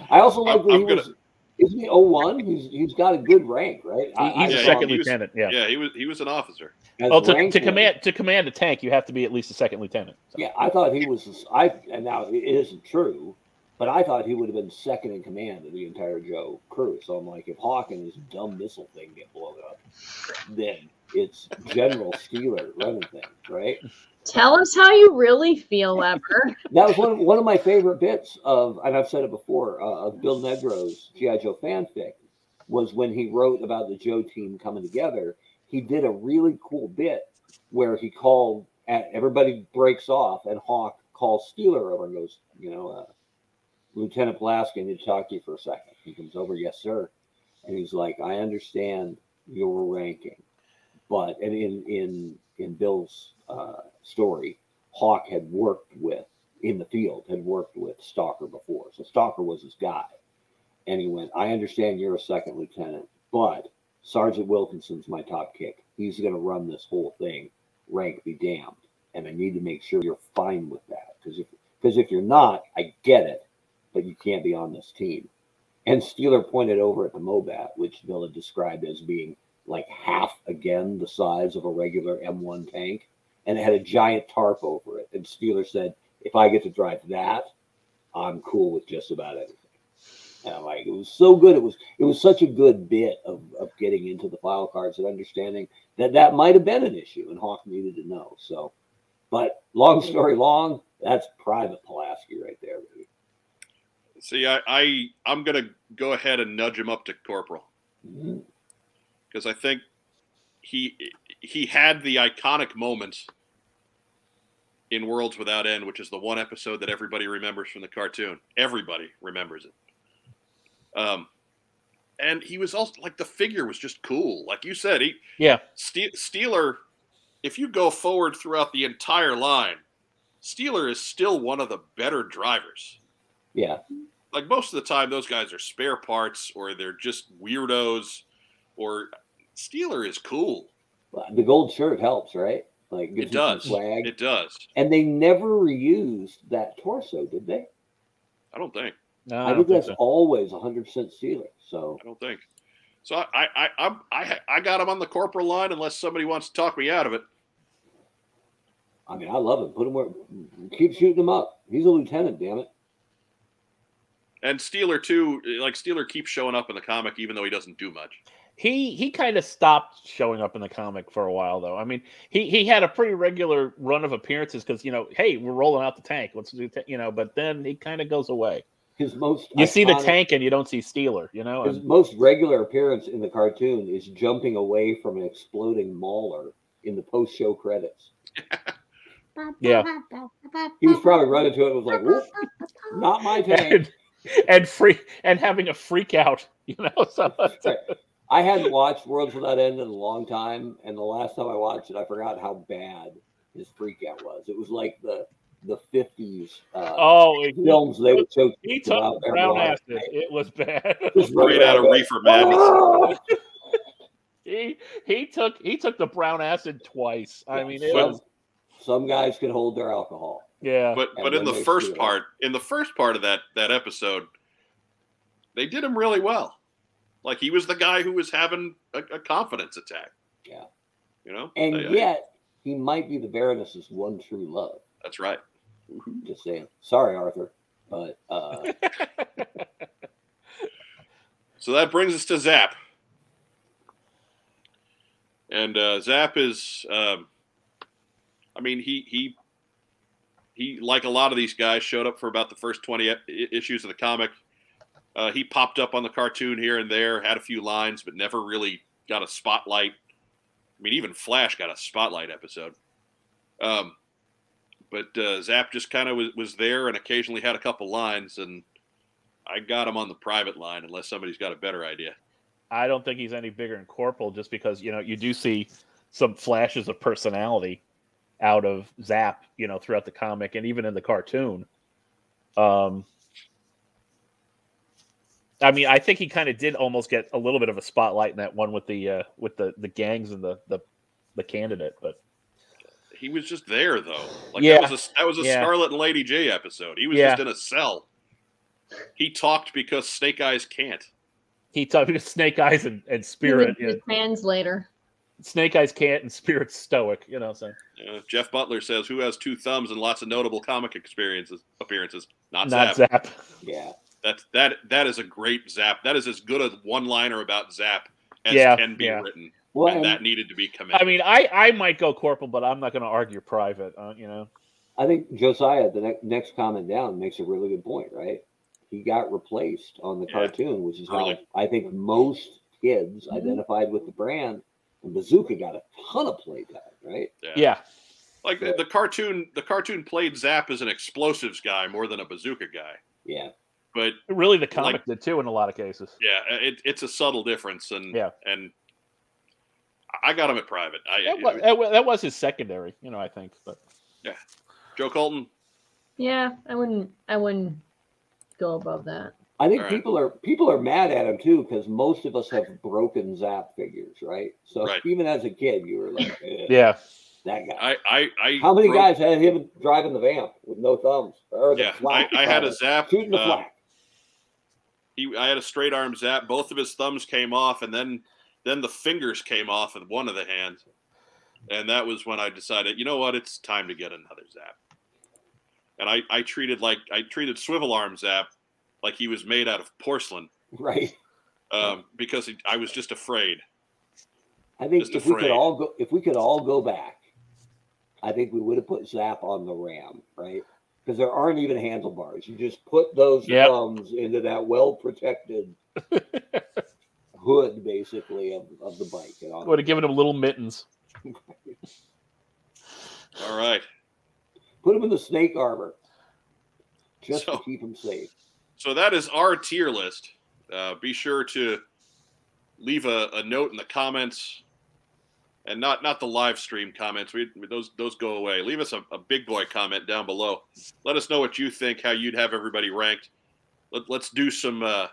I also like that he gonna- was. Isn't he 01? He's he's got a good rank, right? I- He- He's I a second he was- lieutenant. Yeah. Yeah, he was he was an officer. as Well, to, to command to command a tank, you have to be at least a second lieutenant. So. Yeah, I thought he was. I and now it isn't true, but I thought he would have been second in command of the entire Joe crew. So I'm like, if Hawk and his dumb missile thing get blown up, then it's General Steeler running things, right? Tell us how you really feel, Weber. That was one of, one of my favorite bits of, and I've said it before, uh, of Bill Negro's GI Joe fanfic was when he wrote about the Joe team coming together. He did a really cool bit where he called, at, everybody breaks off, and Hawk calls Steeler over and goes, you know, uh, Lieutenant need to talk to you for a second. He comes over, yes, sir. And he's like, I understand your ranking. But and in in in Bill's uh, story, Hawk had worked with in the field, had worked with Stalker before. So Stalker was his guy. and he went, I understand you're a second lieutenant, but Sergeant Wilkinson's my top kick. He's to run this whole thing. Rank be damned. And I need to make sure you're fine with that. Because if, because if you're not, I get it, but you can't be on this team. And Steeler pointed over at the Mobat, which Bill described as being like half again the size of a regular M1 tank. And it had a giant tarp over it. And Steeler said, if I get to drive that, I'm cool with just about anything. And I'm like, it was so good. It was it was such a good bit of, of getting into the file cards and understanding that that might have been an issue, and Hawk needed to know. So, but long story long, that's private Pulaski right there. Baby. See, I, I I'm gonna go ahead and nudge him up to corporal because I think he he had the iconic moments in Worlds Without End, which is the one episode that everybody remembers from the cartoon. Everybody remembers it. Um, and he was also like the figure was just cool. Like you said, he Yeah. Ste- Steeler. If you go forward throughout the entire line, Steeler is still one of the better drivers Yeah, like most of the time those guys are spare parts or they're just weirdos or Steeler is cool. The gold shirt helps, right? Like It does. swag. It does. and they never reused that torso, did they? I don't think. No, I, I, think don't think that's so. always 100 percent Steeler. So I don't think. So I I I I'm, I I got him on the corporal line unless somebody wants to talk me out of it. I mean, I love him. Put him where, keep shooting him up. He's a lieutenant, damn it. And Steeler too, like Steeler keeps showing up in the comic even though he doesn't do much. He he kind of stopped showing up in the comic for a while though. I mean, he he had a pretty regular run of appearances because you know, hey, we're rolling out the tank. Let's do ta-, you know, but then he kind of goes away. His most You see the tank and you don't see Steeler. You know, His and, most regular appearance in the cartoon is jumping away from an exploding mauler in the post-show credits. Yeah. He was probably running to it and was like, not my tank." and and free and having a freak out. You know, so Right. I hadn't watched Worlds Without End in a long time, and the last time I watched it, I forgot how bad his freak out was. It was like the the fifties uh, oh, he, films they would show. he kids took brown blood. acid. It was bad. Just Straight out of Reefer Madness. he he took he took the brown acid twice. I mean, it Well- was Some guys can hold their alcohol. Yeah. But And but in the first do it. part, in the first part of that that episode, they did him really well. Like he was the guy who was having a, a confidence attack. Yeah. You know? And I- I- yet, he might be the Baroness's one true love. that's right. Just saying. Sorry, Arthur, but uh, So that brings us to Zap. And uh, Zap is, um, I mean, he he he like a lot of these guys showed up for about the first twenty issues of the comic. Uh, he popped up on the cartoon here and there, had a few lines, but never really got a spotlight. I mean, even Flash got a spotlight episode. Um, but uh, Zap just kind of was, was there and occasionally had a couple lines, and I got him on the private line unless somebody's got a better idea. I don't think he's any bigger than Corporal just because, you know, you do see some flashes of personality out of Zap, you know, throughout the comic and even in the cartoon. Um I mean, I think he kind of did almost get a little bit of a spotlight in that one with the uh with the the gangs and the the the candidate, but He was just there though. Like Yeah. that was a that was a Yeah. Scarlett and Lady J episode. He was Yeah. just in a cell. He talked because Snake Eyes can't. he talked to Snake Eyes and, and Spirit. would be the translator. Snake Eyes can't and Spirit's stoic, you know, so Uh, Jeff Butler says, "Who has two thumbs and lots of notable comic experiences appearances? Not, not Zap. Zap. yeah. That's that that is a great Zap. That is as good a one-liner about Zap as Yeah, can be yeah. written, Well, and and that needed to be commended. I mean, I I might go Corporal, but I'm not going to argue Private, uh, you know. I think Josiah, the ne- next comment down, makes a really good point, right? He got replaced on the Yeah. cartoon, which is Early. how I think most kids Mhm. identified with the brand. And Bazooka got a ton of playtime, right? Yeah, like the, the cartoon, the cartoon played Zap as an explosives guy more than a bazooka guy. Yeah. But really, the comic did too in a lot of cases. yeah, it, it's a subtle difference, and Yeah. and I got him at private. I, That was, that wa- that was his secondary, you know. I think, but yeah, Joe Colton, Yeah, I wouldn't. I wouldn't go above that. I think All right. people are people are mad at him too because most of us have broken Zap figures, right? So Right. even as a kid, you were like, eh, Yeah. that guy. I I, I How many broke- guys had him driving the vamp with no thumbs? Or Yeah, I, I had a zap. shooting the uh, flak. he I had a straight arm zap. Both of his thumbs came off, and then then the fingers came off of one of the hands, and that was when I decided, you know what, it's time to get another zap. And I I treated like I treated swivel arm zap like he was made out of porcelain, Right. um, because he, I was just afraid. I think Just if we could all go, if we could all go back, I think we would have put Zap on the Ram, right? Because there aren't even handlebars. You just put those Yep. thumbs into that well protected hood, basically, of, of the bike. And on Would have given him little mittens. All right. Put him in the snake armor, just So- to keep him safe. So that is our tier list. Uh, be sure to leave a, a note in the comments, and not not the live stream comments. We those those go away. Leave us a, a big boy comment down below. Let us know what you think, how you'd have everybody ranked. Let, let's do some uh,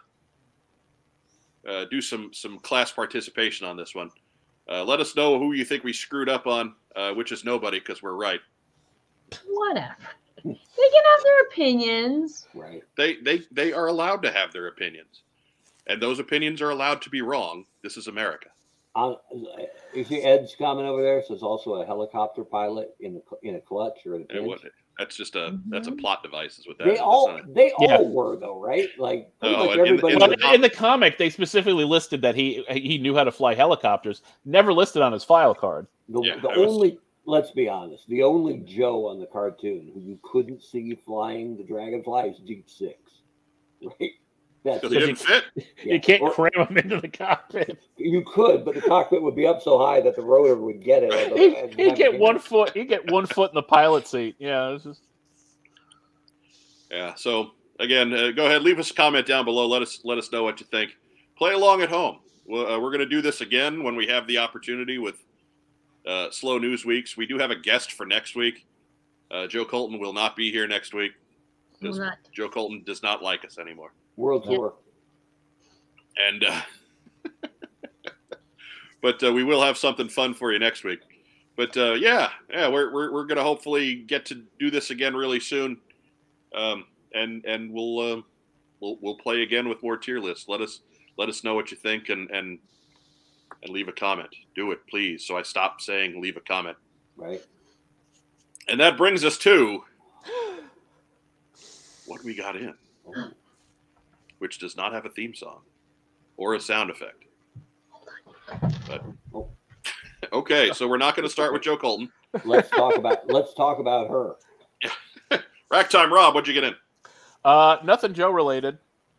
uh, do some some class participation on this one. Uh, let us know who you think we screwed up on, uh, which is nobody because we're right. Whatever. They can have their opinions. Right. They they they are allowed to have their opinions, and those opinions are allowed to be wrong. This is America. Uh, you see Ed's comment over there says also a helicopter pilot in the in a clutch or in a And pinch. that's just a that's a plot device, is what that They is. all That's not- they all were though, right? Like pretty Oh, much in- in- everybody. in Well, the com- in the comic, they specifically listed that he he knew how to fly helicopters. Never listed on his file card. The, Yeah, the I was- only, let's be honest, the only Joe on the cartoon who you couldn't see flying the dragonfly is Deep Six, right? That's because he it. didn't fit. Yeah. You can't Or- cram him into the cockpit. you could, but the cockpit would be up so high that the rotor would get it. and- He, and he'd have get it- one foot. He'd get one foot in the pilot seat. Yeah, it's just Yeah. So again, uh, go ahead, leave us a comment down below. Let us let us know what you think. Play along at home. Well, uh, we're going to do this again when we have the opportunity with uh, slow news weeks. We do have a guest for next week. Uh, Joe Colton will not be here next week. Will because not. Joe Colton does not like us anymore. World Yeah. and uh, but uh, we will have something fun for you next week. But uh, yeah, yeah, we're we're, we're going to hopefully get to do this again really soon, um, and and we'll uh, we'll we'll play again with more tier lists. Let us let us know what you think and and and leave a comment. Do it, please. So I stop saying leave a comment. right? And that brings us to what we got in, which does not have a theme song or a sound effect. But Oh. okay, so we're not going to start with Joe Colton. let's talk about let's talk about her. Rack time, Rob. What'd you get in? uh, nothing Joe related.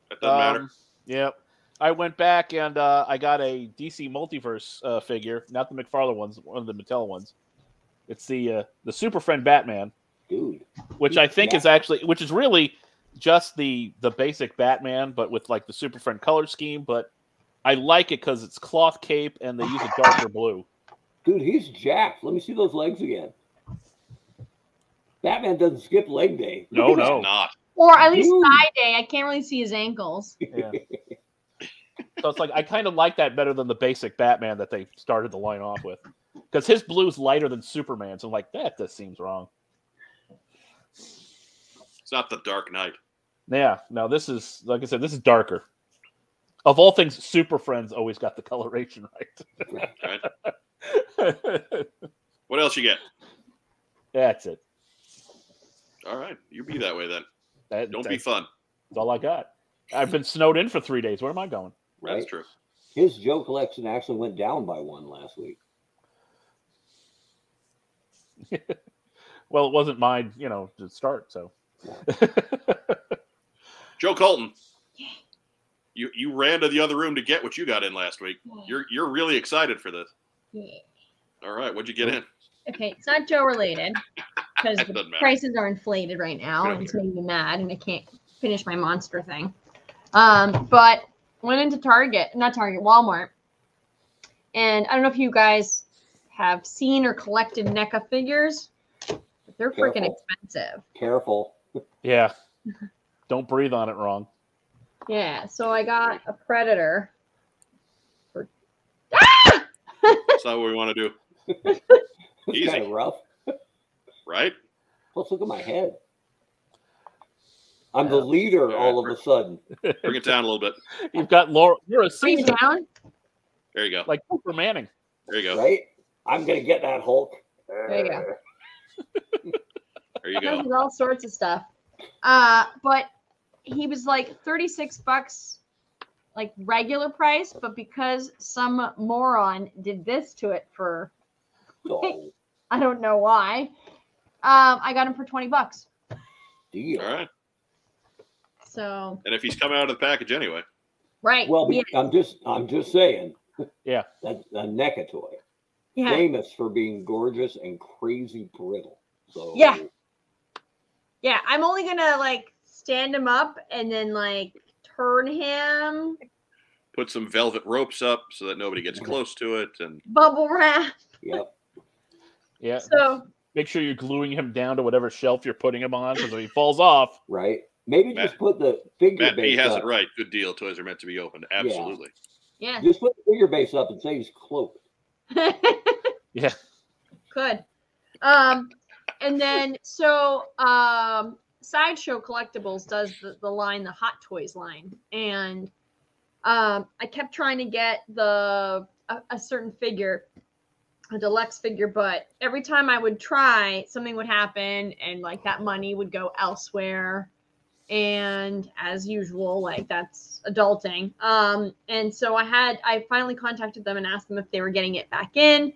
That doesn't matter. Um, Yep. I went back and uh, I got a DC Multiverse uh, figure, not the McFarlane ones, one of the Mattel ones. It's the uh, the Super Friend Batman, Dude, which I think Yeah. is actually, which is really just the the basic Batman, but with like the Super Friend color scheme. But I like it because it's cloth cape and they use a darker blue. dude, he's jacked. Let me see those legs again. Batman doesn't skip leg day. No, no. Not. Or at least Dude. thigh day. I can't really see his ankles. Yeah. so it's like I kind of like that better than the basic Batman that they started the line off with, because his blue's lighter than Superman's. I'm like that. This seems wrong. It's not the Dark Knight. Yeah, no, this is like I said, this is darker. Of all things, Super Friends always got the coloration Right? right. What else you get? That's it. All right, you be that way then. That, Don't be fun. that's all I got. I've been snowed in for three days. Where am I going? Right? That's true. His Joe collection actually went down by one last week. Well, it wasn't mine, you know, to start. So Joe Colton. You you ran to the other room to get what you got in last week. You're you're really excited for this. Yeah. All right, what'd you get in? Okay, it's not Joe related because the matter. prices are inflated right now, Yeah. and it's making me mad, and I can't finish my monster thing. Um, but went into Target, not Target, Walmart, and I don't know if you guys have seen or collected NECA figures, but they're freaking expensive. Careful. yeah, don't breathe on it wrong. Yeah, so I got a predator. For... That's not what we want to do, Easy. kind of rough. right? Let's look at my head. I'm the leader Yeah, all of a sudden. Bring it down a little bit. You've got Laura. You're a Bring it down. There you go. like Cooper Manning. There you go. Right? I'm gonna get that Hulk. There you go. There you go. There's all sorts of stuff. Uh, but he was like 36 bucks, like regular price, but because some moron did this to it for Oh, I don't know why, um, I got him for 20 bucks. deal. All right. So And if he's coming out of the package anyway, right, Well, yeah, I'm just I'm just saying. Yeah. That's a NECA toy. yeah. Famous for being gorgeous and crazy brittle. So Yeah. Yeah, I'm only gonna like stand him up and then like turn him, put some velvet ropes up so that nobody gets close to it. And bubble wrap. Yep. Yeah. So Make sure you're gluing him down to whatever shelf you're putting him on, because if he falls off, Right. Maybe Matt- just put the figure Matt B base has up. it right. Good deal. Toys are meant to be opened. Absolutely. yeah, Just put the figure base up and say he's cloaked. yeah. could. Um, and then so um, Sideshow Collectibles does the, the line, the Hot Toys line, and um, I kept trying to get the a, a certain figure, a deluxe figure, but every time I would try, something would happen, and like that money would go elsewhere. And as usual, like that's adulting. Um, and so I had I finally contacted them and asked them if they were getting it back in,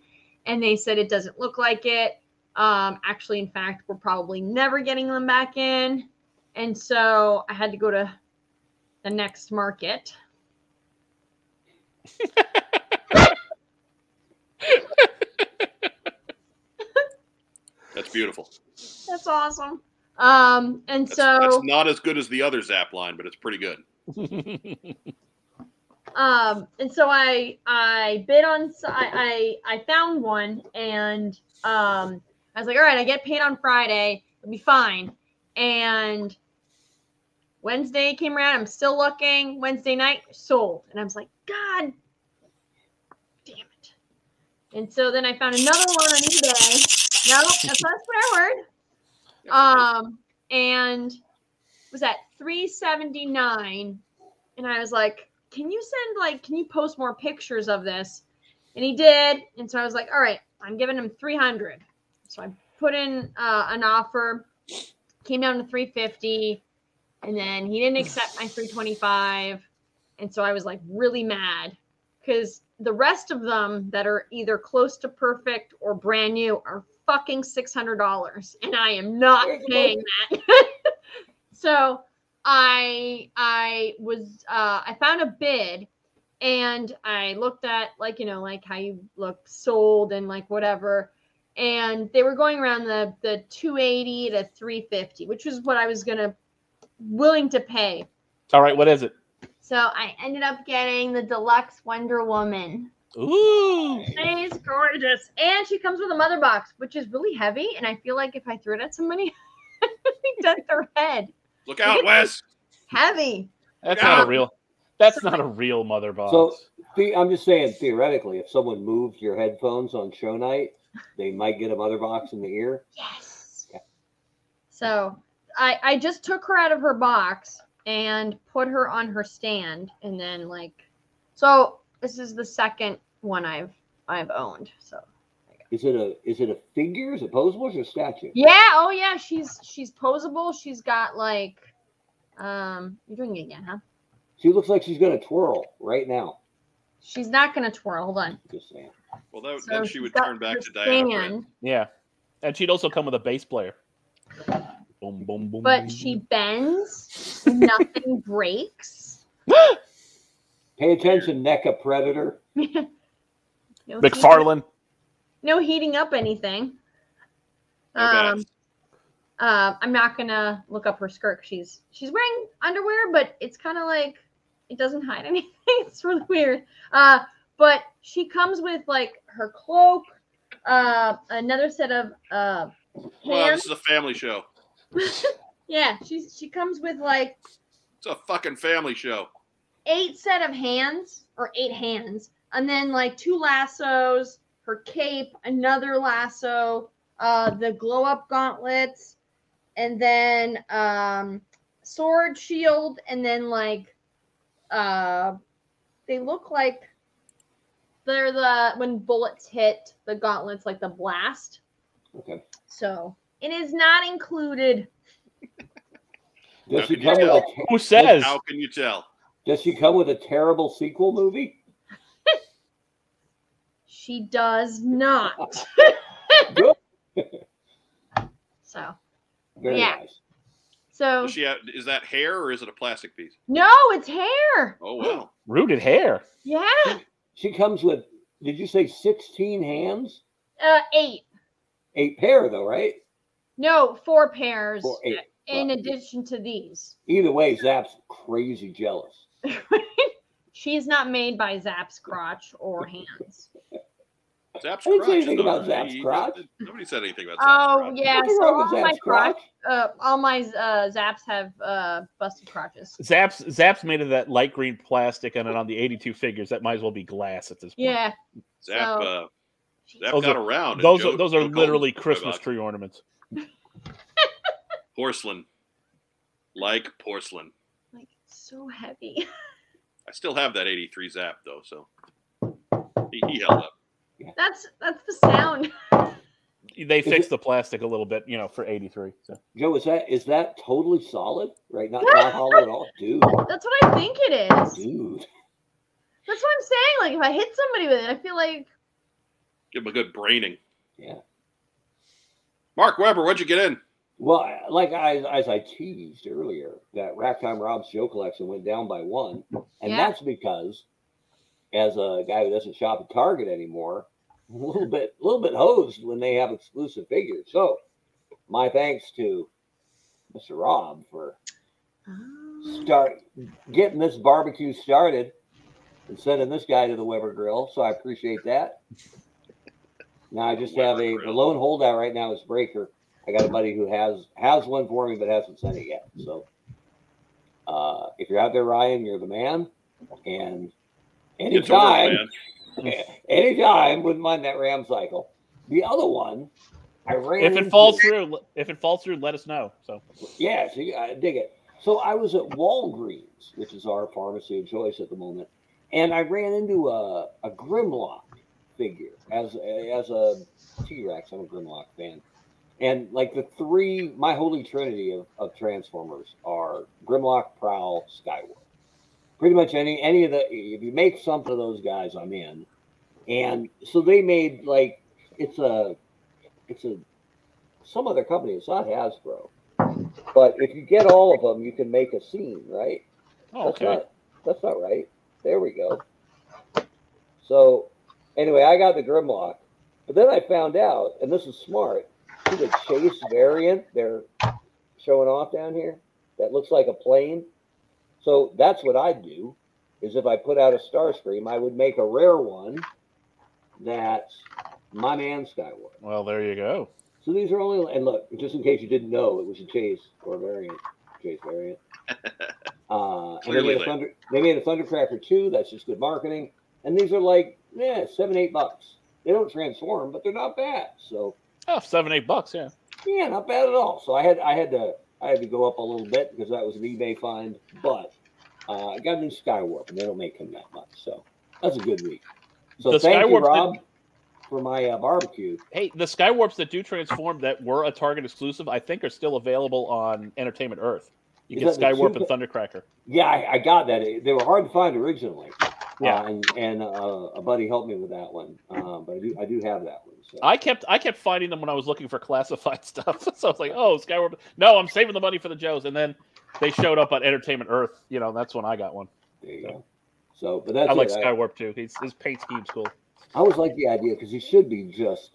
and they said it doesn't look like it. Um, actually, in fact, we're probably never getting them back in. And so I had to go to the next market. That's beautiful. That's awesome. Um, and That's, so that's not as good as the other Zap line, but it's pretty good. um and so i i bid on I I found one and um i was like all right i get paid on friday. It'll be fine. And wednesday came around. I'm still looking. Wednesday night sold. And i was like god damn it. And so then i found another one on ebay. No that's not what i heard That's right. Um and was at 379 and i was like can you send like can you post more pictures of this? And he did and so i was like all right i'm giving him 300 so i put in uh, an offer came down to 350 and then he didn't accept my 325 and so i was like really mad because the rest of them that are either close to perfect or brand new are fucking $600 and i am not paying that. So I I was uh, I found a bid and I looked at like you know like how you look sold and like whatever and they were going around the the 280 to 350 which was what I was gonna willing to pay. All right, what is it? so I ended up getting the deluxe Wonder Woman Ooh. she's gorgeous and she comes with a mother box which is really heavy and I feel like if I threw it at somebody I'd really dent their head Look out, Wes. heavy That's Yeah. not a real. That's not a real mother box. So- The- I'm just saying, theoretically, if someone moved your headphones on show night, they might get a mother box in the ear. Yes. So I I just took her out of her box and put her on her stand and then like so this is the second one I've I've owned. So Is it a is it a figure? Is it posable? Or is it a statue? yeah, oh yeah, she's she's posable. She's got like um you're doing it again, huh? She looks like she's gonna twirl right now. She's not gonna twirl. Hold on. Just saying. Well, that, So then she would turn back to Diana. Prince. yeah, and she'd also come with a bass player. Boom, boom, boom. But boom, she bends. Nothing breaks. Pay attention, NECA predator. No heating- McFarlane. no heating up anything. No bad. Um, uh, I'm not gonna look up her skirt. She's she's wearing underwear, but it's kind of like it doesn't hide anything. it's really weird. Uh, but she comes with like her cloak, uh, another set of uh, Well, this is a family show. yeah, she's she comes with like It's a fucking family show. Eight set of hands or eight hands, and then like two lassos, her cape, another lasso, uh, the glow up gauntlets, and then um, sword, shield, and then like uh, they look like they're the when bullets hit the gauntlets like the blast. Okay. So it is not included. Does How she can you come with a tell? Who says? How can you tell? Does she come with a terrible sequel movie? She does not. So Very Yeah. nice. so Does she have, is that hair or is it a plastic piece? no, it's hair. Oh wow. Rooted hair. Yeah. She comes with. Did you say sixteen hands? Uh, eight. Eight pair though, right? No, four pairs Four, eight. in Well, addition to these. Either way, Zap's crazy jealous. She's not made by Zap's crotch or hands. Zap's I didn't say crotch. anything about not- Zap's crotch. Nobody said anything about Zap's Oh crotch. yeah, so all my Zap's crotch, crotch. uh, all my uh, Zaps have uh, busted crotches. Zaps Zaps made of that light green plastic and it on the 82 figures. That might as well be glass at this point. Yeah, Zap, So- uh, Zap Those got are- around. Those Joe- are those are literally Christmas tree ornaments. Porcelain. Like porcelain. Like so heavy. I still have that 83 Zap though, so he, he held up. That's that's the sound. They fixed it- the plastic a little bit, you know, for 83. So Joe, is that is that totally solid? Right? Not, not hollow at all, dude. That's what I think it is. Dude. That's what I'm saying. Like if I hit somebody with it, I feel like Give him a good braining. Yeah. Mark Weber, what'd you get in? Well, like I, as I teased earlier, that Racktime Rob's Joe collection went down by one, and Yeah. that's because, as a guy who doesn't shop at Target anymore, a little bit, a little bit hosed when they have exclusive figures. So, my thanks to Mr. Rob for oh. start getting this barbecue started and sending this guy to the Weber Grill. So I appreciate that. Now I just have a Weber the lone holdout right now is Breaker. I got a buddy who has has one for me but hasn't sent it yet. So uh, if you're out there, Ryan, you're the man. And Get to work, anytime, man. anytime, wouldn't mind that Ram cycle. The other one, I ran. if it into- falls through, if it falls through, let us know. So yeah, see, I dig it. So I was at Walgreens, which is our pharmacy of choice at the moment, and I ran into a, a Grimlock figure as as a T Rex. I'm a Grimlock fan, and like the three, my holy trinity of, of Transformers are Grimlock, Prowl, Skywarp. Pretty much any any of the if you make something of those guys, I'm in. And so they made like it's a it's a some other company. It's not Hasbro. But if you get all of them, you can make a scene, right? oh, That's okay. not that's not right. There we go. So anyway, I got the Grimlock. But then I found out, and this is smart, see the chase variant they're showing off down here? That looks like a plane. So that's what I'd do, is if I put out a Starscream, I would make a rare one that's my man Skywarp. Well, there you go. So these are only, and look, just in case you didn't know, it was a chase or a variant, chase variant. Uh, and they made, a. Thunder, they made a Thundercracker too. That's just good marketing. And these are like, yeah, seven, eight bucks. They don't transform, but they're not bad. So Oh, seven, eight bucks. Yeah. yeah, not bad at all. So I had, I had to, I had to go up a little bit because that was an eBay find. But uh, I got a new Skywarp, and they don't make them that much. So that's a good week. So The thank you, Skywarps that- Rob, for my uh, barbecue. Hey, the Skywarps that do transform that were a Target exclusive, I think, are still available on Entertainment Earth. You Is get Skywarp and Thundercracker. Yeah, I, I got that. They were hard to find originally. Yeah. Uh, and and uh, a buddy helped me with that one. Um, but I do I do have that one. So. I kept I kept finding them when I was looking for classified stuff. so I was like, oh, Skywarp. No, I'm saving the money for the Joes. And then they showed up on Entertainment Earth. You know, that's when I got one. there you go. So, but that's I like it. Skywarp too. His, his paint scheme's cool. I always like the idea because he should be just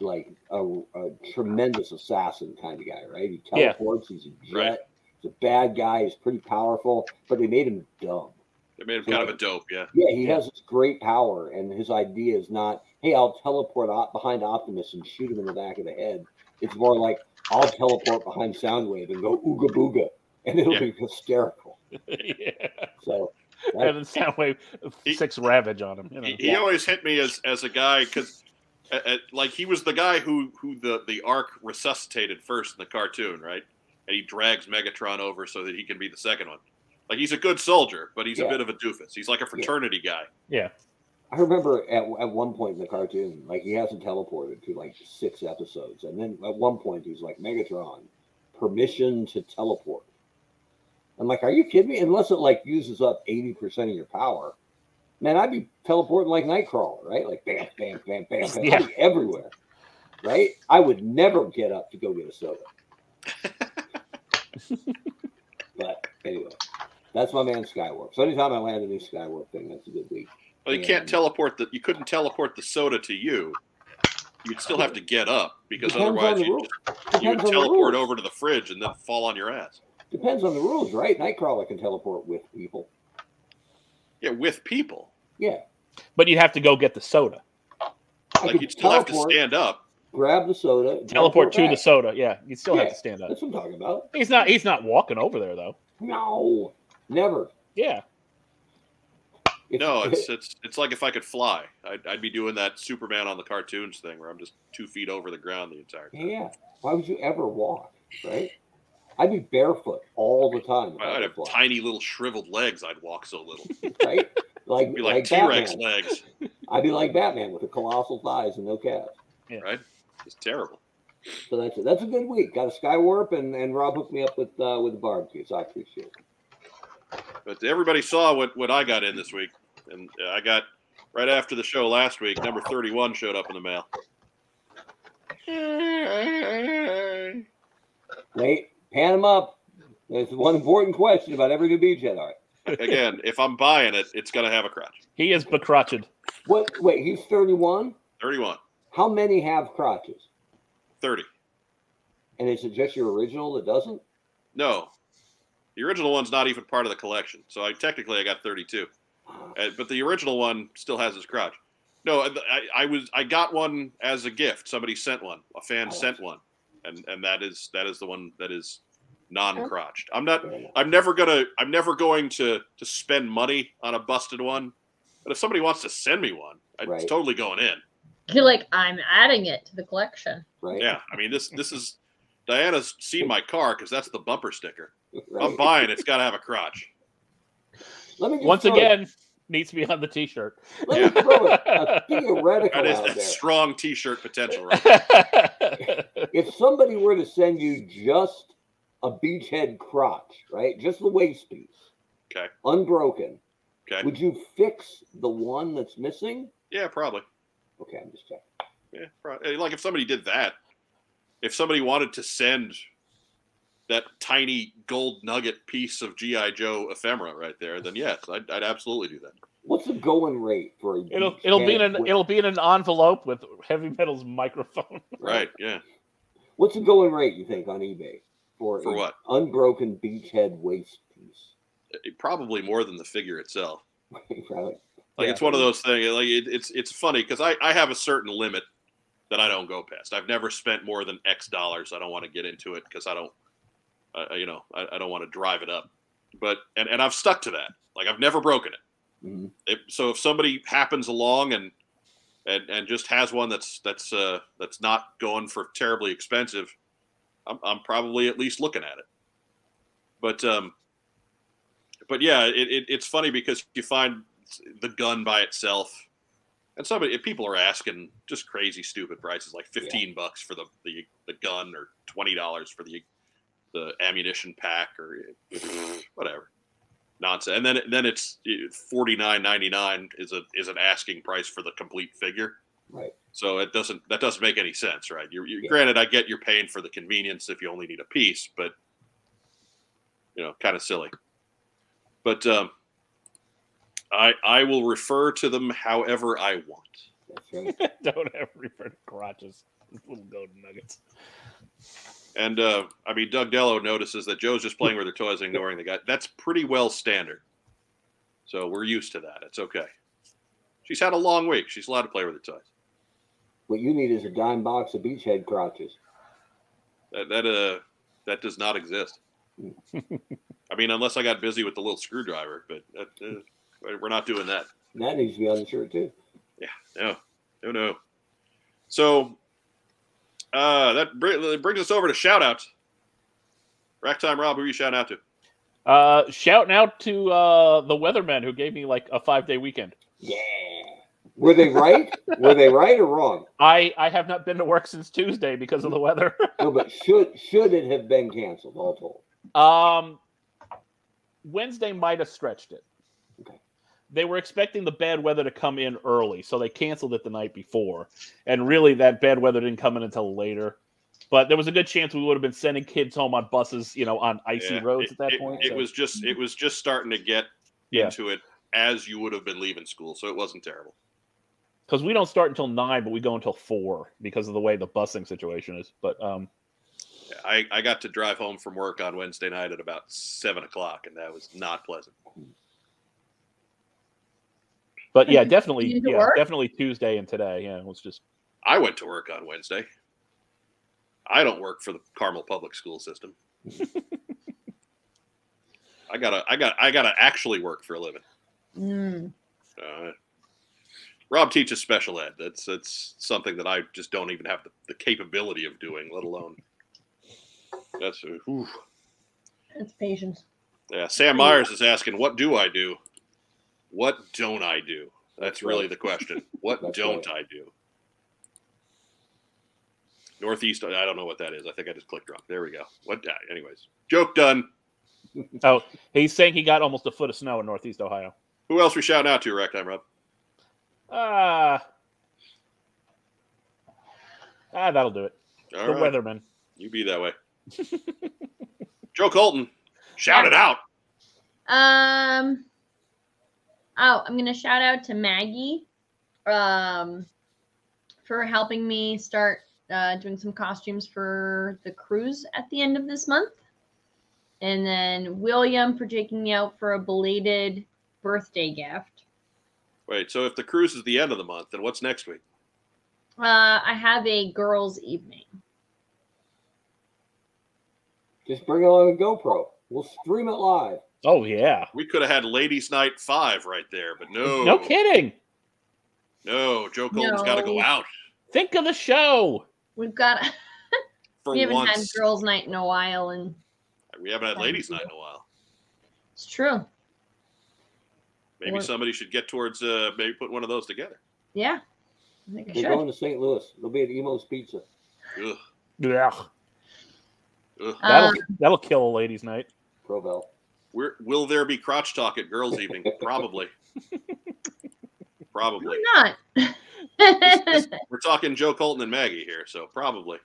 like a, a tremendous assassin kind of guy, right? He Yeah. He's a jet. Right. He's a bad guy. He's pretty powerful, but they made him dumb. They made him kind of a dope, yeah. Yeah, he has this great power, and his idea is not, "Hey, I'll teleport op- behind Optimus and shoot him in the back of the head." It's more like, "I'll teleport behind Soundwave and go ooga booga," and it'll Yeah. be hysterical. yeah. So And then Soundwave He- six Ravage on him. You know. He, he always hit me as as a guy because. like he was the guy who who the the Ark resuscitated first in the cartoon, right? And he drags Megatron over so that he can be the second one. Like he's a good soldier, but he's a bit of a doofus. He's like a fraternity guy. Yeah. I remember at, at one point in the cartoon, like he hasn't teleported to like six episodes, and then at one point he's like, "Megatron, permission to teleport." I'm like, "Are you kidding me?" Unless it like uses up eighty percent of your power, man, I'd be teleporting like Nightcrawler, right? Like bam, bam, bam, bam, bam, Yeah. Everywhere, right? I would never get up to go get a soda. but anyway, that's my man Skywarp. So anytime I land a new Skywarp thing, that's a good week. Well, you Yeah. can't teleport the. You couldn't teleport the soda to you. You'd still have to get up because otherwise you rule. just, you would Depends on the teleport over to the fridge and then fall on your ass. Depends on the rules, right? Nightcrawler can teleport with people. Yeah, with people. Yeah. But you'd have to go get the soda. I Like you'd still have to stand up. grab the soda, Teleport to the soda. Yeah. You'd still have to stand up. That's what I'm talking about. He's not he's not walking over there though. No, never. Yeah. No, it's it's it's like if I could fly, I'd, I'd be doing that Superman on the cartoons thing where I'm just two feet over the ground the entire time. yeah. Why would you ever walk, right? I'd be barefoot all the time. if I I'd have fly, tiny little shriveled legs. I'd walk so little. right? Like, It'd be like, like T Rex Batman. legs, I'd be like Batman with the colossal thighs and no calves. right? It's terrible. So that's it. That's a good week. Got a Skywarp, and and Rob hooked me up with uh, with the barbecue, so I appreciate it. But everybody saw what, what I got in this week. And I got right after the show last week, number 31 showed up in the mail. Wait, pan him up. There's one important question about every new beachhead art. Again, if I'm buying it, it's going to have a crotch. He is becrotched. What? Wait, he's 31. 31, How many have crotches? 30. And is it just your original that doesn't? No. The original one's not even part of the collection. So I technically I got 32. Uh, but the original one still has his crotch. No, I, I was I got one as a gift. Somebody sent one. A fan Oh. sent one, and and that is that is the one that is non-crotched. I'm not. I'm never gonna. I'm never going to to spend money on a busted one. But if somebody wants to send me one, it's Right. totally going in. You're like, I'm adding it to the collection. Right. Yeah, I mean this this is Diana's seen my car because that's the bumper sticker. If Right. I'm buying. It's got to have a crotch. Let me Once throw- again, needs to be on the t-shirt. Let me throw a, a theoretical That is out there. strong T-shirt potential, right? If somebody were to send you just a beachhead crotch, right, just the waist piece, Okay. unbroken, Okay. would you fix the one that's missing? Yeah, probably. Okay, I'm just checking. Yeah, probably. Eh, like if somebody did that, if somebody wanted to send that tiny gold nugget piece of GI Joe ephemera right there, then yes, I'd, I'd absolutely do that. What's the going rate for a? it'll it'll be in an with- it'll be in an envelope with heavy metals microphone. Right? Yeah. What's the going rate you think on eBay for For a what? unbroken beachhead waist piece? It- probably more than the figure itself. Probably. Like Yeah. it's one of those things. Like it, it's it's funny because I I have a certain limit that I don't go past. I've never spent more than X dollars. I don't want to get into it because I don't, uh, you know, I, I don't want to drive it up. But and and I've stuck to that. Like I've never broken it. Mhm. If, so if somebody happens along and and and just has one that's that's uh that's not going for terribly expensive, I'm I'm probably at least looking at it. But um, but yeah, it, it it's funny because you find the gun by itself, and somebody people are asking just crazy stupid prices like fifteen bucks for the, the the gun or twenty dollars for the the ammunition pack or whatever nonsense. And then then it's forty nine ninety nine is a is an asking price for the complete figure. Right. So it doesn't that doesn't make any sense, right? You're, you Yeah. granted, I get you're paying for the convenience if you only need a piece, but you know, kind of silly. But um, I I will refer to them however I want. That's right. Don't ever refer to crotches. Little golden nuggets. And uh, I mean, Doug Dello notices that Joe's just playing with her toys, and ignoring the guy. That's pretty well standard. So we're used to that. It's okay. She's had a long week. She's allowed to play with her toys. what you need is a dime box of beachhead crotches. That that uh that does not exist. I mean, unless I got busy with the little screwdriver, but uh, uh, we're not doing that. That needs to be on the shirt too. Yeah. No, no, no. So uh, that br- brings us over to shout outs. Rack time, Rob. Who are you shouting out to? Uh, shouting out to uh, the weathermen who gave me like a five day weekend. Yeah. Were they right? Were they right or wrong? I I have not been to work since Tuesday because of the weather. No, but should should it have been canceled? All told. um, Wednesday might have stretched it. Okay. They were expecting the bad weather to come in early, so they canceled it the night before. And really, that bad weather didn't come in until later. But there was a good chance we would have been sending kids home on buses, you know, on icy Yeah, roads it, at that it- point. It so- was just it was just starting to get Yeah. into it as you would have been leaving school, so it wasn't terrible. because we don't start until nine, but we go until four because of the way the busing situation is. But um, I, I got to drive home from work on Wednesday night at about seven o'clock, and that was not pleasant. But yeah, definitely, yeah, work? definitely Tuesday and today. Yeah, it was just I went to work on Wednesday. I don't work for the Carmel Public School System. I gotta, I got, I gotta actually work for a living. Mm. Uh, Rob teaches special ed. That's that's something that I just don't even have the, the capability of doing, let alone. That's whew. That's patience. yeah. Sam Myers is asking, "What do I do? What don't I do?" That's That's really right. the question. What don't I do? Northeast. I don't know what that is. I think I just clicked wrong. There we go. What? uh, Anyways, joke done. oh, he's saying he got almost a foot of snow in Northeast Ohio. Who else we shouting out to? Rack time, Rob. Ah, ah, that'll do it. All the right. weatherman. You be that way. Joe Colton, shout it out. Um. Oh, I'm gonna shout out to Maggie, um, for helping me start uh, doing some costumes for the cruise at the end of this month, and then William for taking me out for a belated birthday gift. Wait, so if the cruise is the end of the month, then what's next week? Uh, I have a girls' evening. Just bring along a GoPro. We'll stream it live. Oh yeah. We could have had Ladies Night Five right there, but no, No kidding. no. Joe Colton's got to go out Think of the show. We've got for we haven't once. had girls' night in a while, and we haven't had Ladies. Night in a while. it's true. Maybe Or- somebody should get towards uh, maybe put one of those together. Yeah, I think I They're should. going to St. Louis. They'll be at Imo's Pizza. Ugh, Yeah. ugh. That'll Um, that'll kill a ladies' night. Provel. Where, will there be crotch talk at girls' evening? Probably. Probably. Why not? We're talking Joe Colton and Maggie here, so probably.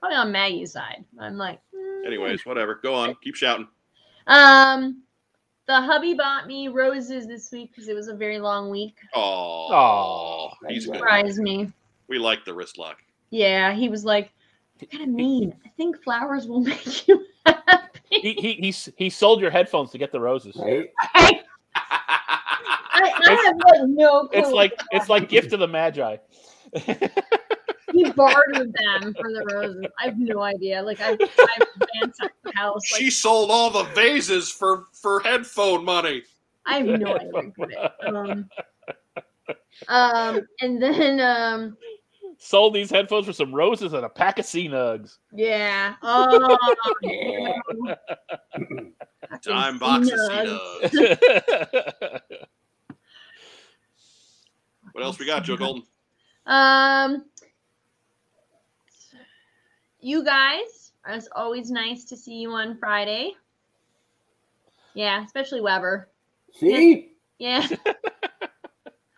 Probably on Maggie's side. I'm like, mm. Anyways, whatever. Go on. Keep shouting. Um, the hubby bought me roses this week because it was a very long week. Oh, Aw. he's good. Surprised me. We like the wrist lock. Yeah, he was like, kind of mean. I think flowers will make you happy. He he he, he sold your headphones to get the roses. Right? I, I have like no clue. It's like it's like gift of the magi. he bartered them for the roses. I have no idea. Like I've, I've ransacked the house. Like she sold all the vases for for headphone money. I have no idea where he put it. Um, um, and then um, Sold these headphones for some roses and a pack of sea nugs. yeah. Oh, Yeah. Dime box of nugs. What else we got, Joe Colton? Um, you guys, it's always nice to see you on Friday. Yeah, especially Weber. See? Yeah,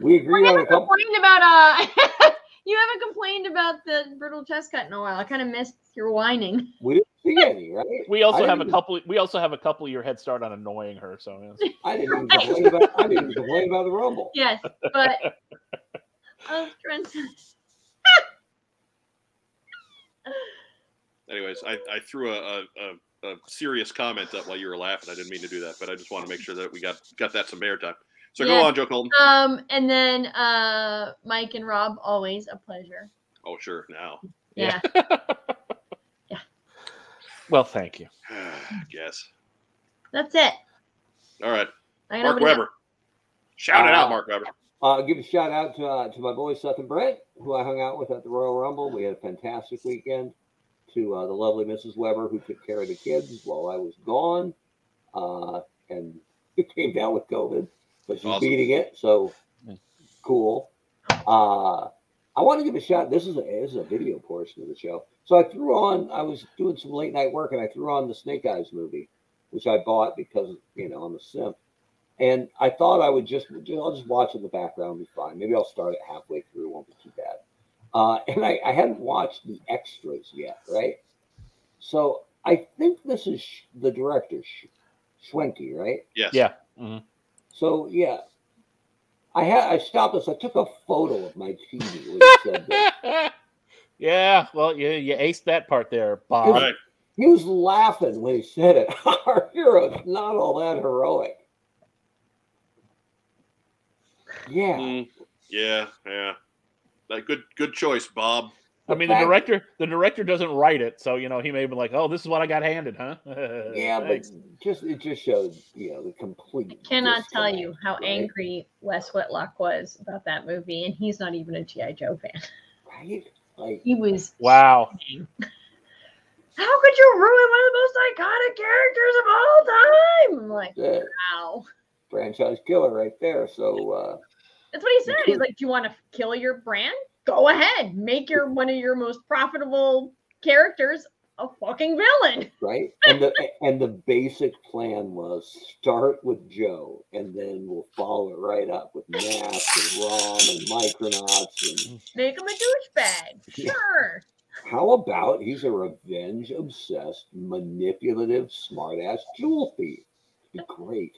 We you agreed on a couple. complained about uh, you haven't complained about the brittle chest cut in a while. I kind of missed your whining. We didn't see any, right? we also I have a couple. We also have a couple year head start on annoying her. So yes. I didn't even complain about. I didn't complain about the Rumble. Yes, but I was trying to. Anyways, I, I threw a, a, a, a serious comment up while you were laughing. I didn't mean to do that, but I just want to make sure that we got got that some air time. So Yeah. go on, Joe Colton. Um, and then uh, Mike and Rob, always a pleasure. Oh, sure. Now, Yeah. Yeah. Well, thank you. Guess. That's it. All right. I got Mark nobody Weber. Shout it Uh, out, Mark Weber. Uh, give a shout out to uh, to my boys Seth and Brett, who I hung out with at the Royal Rumble. We had a fantastic weekend. To uh, the lovely Mrs. Weber, who took care of the kids while I was gone, uh, and it came down with COVID, but she's Awesome. beating it. So cool. Uh, I want to give a shout. This is a this is a video portion of the show. So I threw on. I was doing some late night work, and I threw on the Snake Eyes movie, which I bought because you know I'm a simp. And I thought I would just, I'll just watch in the background, be fine. Maybe I'll start it halfway through, it won't be too bad. Uh, and I, I hadn't watched the extras yet, right? So I think this is Sh- the director, Sh- Schwentke, right? Yes. Yeah. Mhm. So yeah, I had I stopped this. I took a photo of my TV when said yeah. Well, you you aced that part there, Bob. Right. He was laughing when he said it. Our hero's not all that heroic. Yeah. Mm, yeah. Yeah. Like good. Good choice, Bob. I mean, the director the director doesn't write it, so you know he may have been like, "Oh, this is what I got handed, huh?" Yeah, but just it just showed you know the complete. I cannot tell you how right? angry Wes Whitlock was about that movie, and he's not even a GI Joe fan. right? Like He was. wow. How could you ruin one of the most iconic characters of all time? I'm like, the wow. franchise killer right there. So uh, That's what he said. He's like, "Do you want to kill your brand? Go ahead. Make your one of your most profitable characters a fucking villain." right, and the and the basic plan was start with Joe, and then we'll follow it right up with Mask and Rom and Micronauts. And Make him a douchebag. Sure. how about he's a revenge obsessed, manipulative, smartass jewel thief? Be great.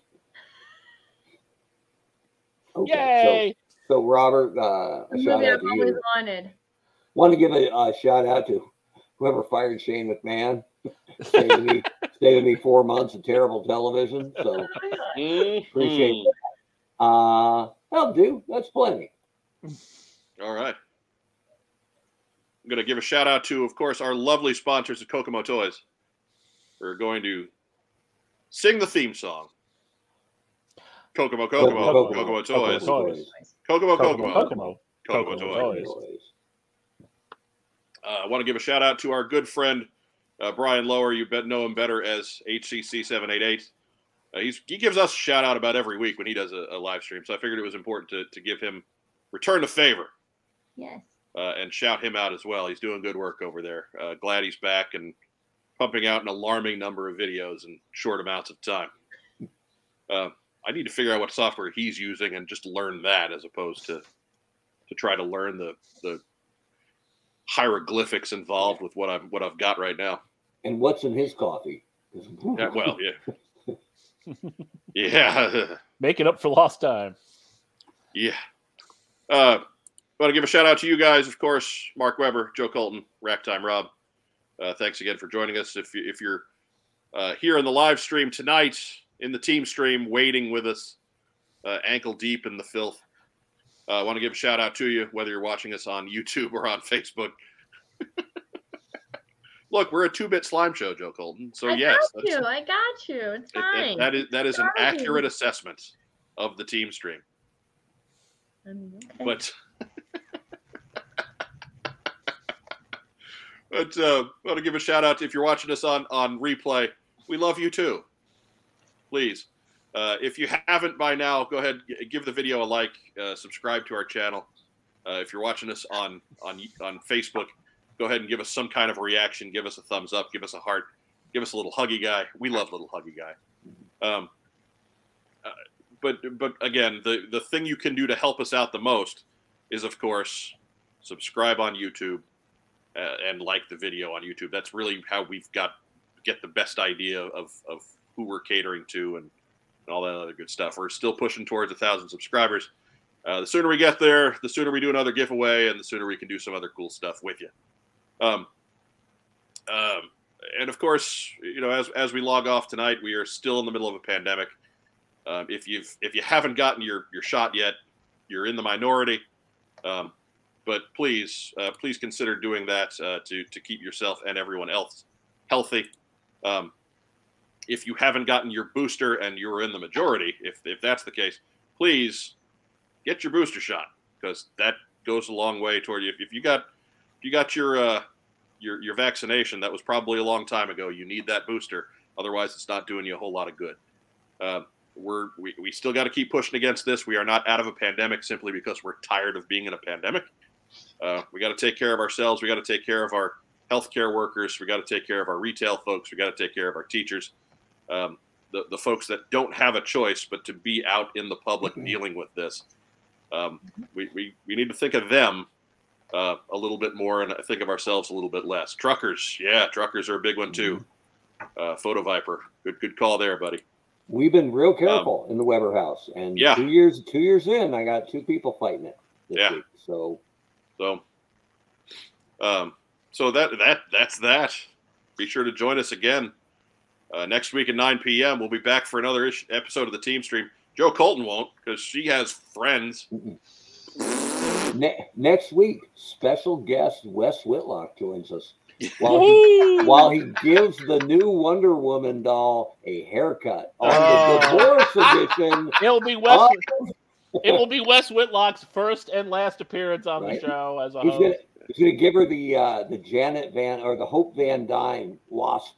Okay, Yay! so so Robert, uh, The a shout out I've to always you. wanted. Want to give a uh, shout out to whoever fired Shane McMahon. saving me, saving me four months of terrible television. So Appreciate Mhm. uh that'll do. That's plenty. All right. I'm going to give a shout out to, of course, our lovely sponsors at Kokomo Toys. We're going to sing the theme song. Kokomo, Kokomo, Kokomo, Kokomo, Kokomo Toys. Toys. Kokomo, Kokomo, Kokomo, Kokomo. Kokomo Kokomo Toys. Toys. Uh, I want to give a shout out to our good friend uh, Brian Lower. You bet know him better as HCC788. Uh, he's, he gives us a shout out about every week when he does a, a live stream. So I figured it was important to, to give him return the favor Yes. uh, and shout him out as well. He's doing good work over there. Uh, glad he's back and pumping out an alarming number of videos in short amounts of time. I need to figure out what software he's using and just learn that as opposed to to try to learn the the hieroglyphics involved with what I've what I've got right now. And what's in his coffee? Yeah, well, yeah, yeah, Making up for lost time. yeah. Uh, want to give a shout out to you guys, of course, Mark Weber, Joe Colton, Rack Time Rob. Uh, thanks again for joining us. If you, if you're uh, here in the live stream tonight, in the team stream, waiting with us, uh, ankle deep in the filth. Uh, I want to give a shout out to you, whether you're watching us on YouTube or on Facebook. Look, we're a two-bit slime show, Joe Colton. So I yes, got you. I got you. It's it- it- fine. that is that is an accurate assessment of the team stream. I mean, okay. But but uh, I want to give a shout out to, if you're watching us on on replay. We love you too. Please, uh, if you haven't by now, go ahead give the video a like, uh, subscribe to our channel. Uh, if you're watching us on on on Facebook, go ahead and give us some kind of reaction. Give us a thumbs up. Give us a heart. Give us a little huggy guy. We love little huggy guy. Um, uh, but but again, the the thing you can do to help us out the most is, of course, subscribe on YouTube uh, and like the video on YouTube. That's really how we've got get the best idea of of who we're catering to and, and all that other good stuff. We're still pushing towards a thousand subscribers. Uh, the sooner we get there, the sooner we do another giveaway, and the sooner we can do some other cool stuff with you. Um, um, and of course, you know, as as we log off tonight, we are still in the middle of a pandemic. Um, if you've if you haven't gotten your your shot yet, you're in the minority. Um, but please, uh, please consider doing that uh, to to keep yourself and everyone else healthy. Um, if you haven't gotten your booster and you're in the majority, if if that's the case, please get your booster shot because that goes a long way toward you. If, if you got if you got your uh, your your vaccination, that was probably a long time ago. You need that booster, otherwise it's not doing you a whole lot of good. Uh, we're we, we still got to keep pushing against this. We are not out of a pandemic simply because we're tired of being in a pandemic. Uh, we got to take care of ourselves. We got to take care of our healthcare workers. We got to take care of our retail folks. We got to take care of our teachers. Um, the, the folks that don't have a choice but to be out in the public dealing with this. Um, we, we, we need to think of them uh, a little bit more and think of ourselves a little bit less. Truckers, yeah, truckers are a big one too. Uh, Photo Viper, good good call there, buddy. We've been real careful in the Weber house, and Um, yeah. two years two years in, I got two people fighting it. This Yeah. Week, so So, um, so that that that's that. Be sure to join us again uh, next week at 9 p.m. We'll be back for another ish- episode of the Team Stream. Joe Colton won't because she has friends. ne- next week, special guest Wes Whitlock joins us while he, while he gives the new Wonder Woman doll a haircut on Oh. the divorce edition. It'll be Wes. of- It will be Wes Whitlock's first and last appearance on Right. the show as a He's host. gonna he's gonna give her the uh, the Janet Van or the Hope Van Dyne Wasp cut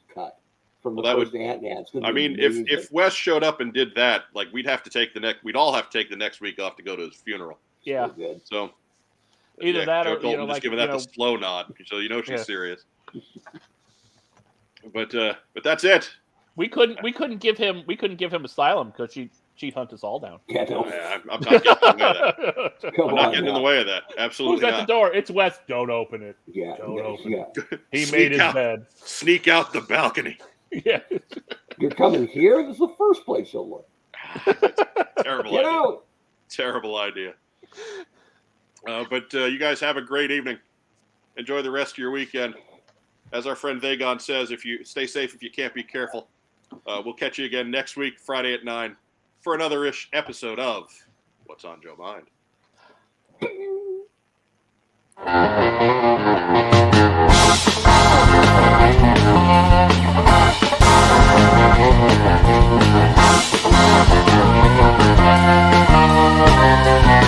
from the Well, that first Ant Man. I mean, if if Wes showed up and did that, like we'd have to take the next, we'd all have to take the next week off to go to his funeral. Yeah. good. So Either that Joe or, you Colton know, just like, giving that know- the slow nod, so you know she's Yeah. serious. But uh, but that's it. We couldn't we couldn't give him we couldn't give him asylum because she she'd hunt us all down. Yeah, no, Yeah, I'm, I'm not getting in the way of that. come I'm not on getting in the way of that. Who's Absolutely at the not. door? It's Wes. Don't open it. Yeah, Don't yeah, open yeah. He Sneak made his out. bed. Sneak out the balcony. Yeah. You're coming here? This is the first place you'll look. terrible Get idea. Out. Terrible idea. Uh, but uh, you guys have a great evening. Enjoy the rest of your weekend. As our friend Vagon says, if you stay safe, if you can't be careful, uh, we'll catch you again next week, Friday at nine, for another ish episode of What's on Joe Mind. Thank you.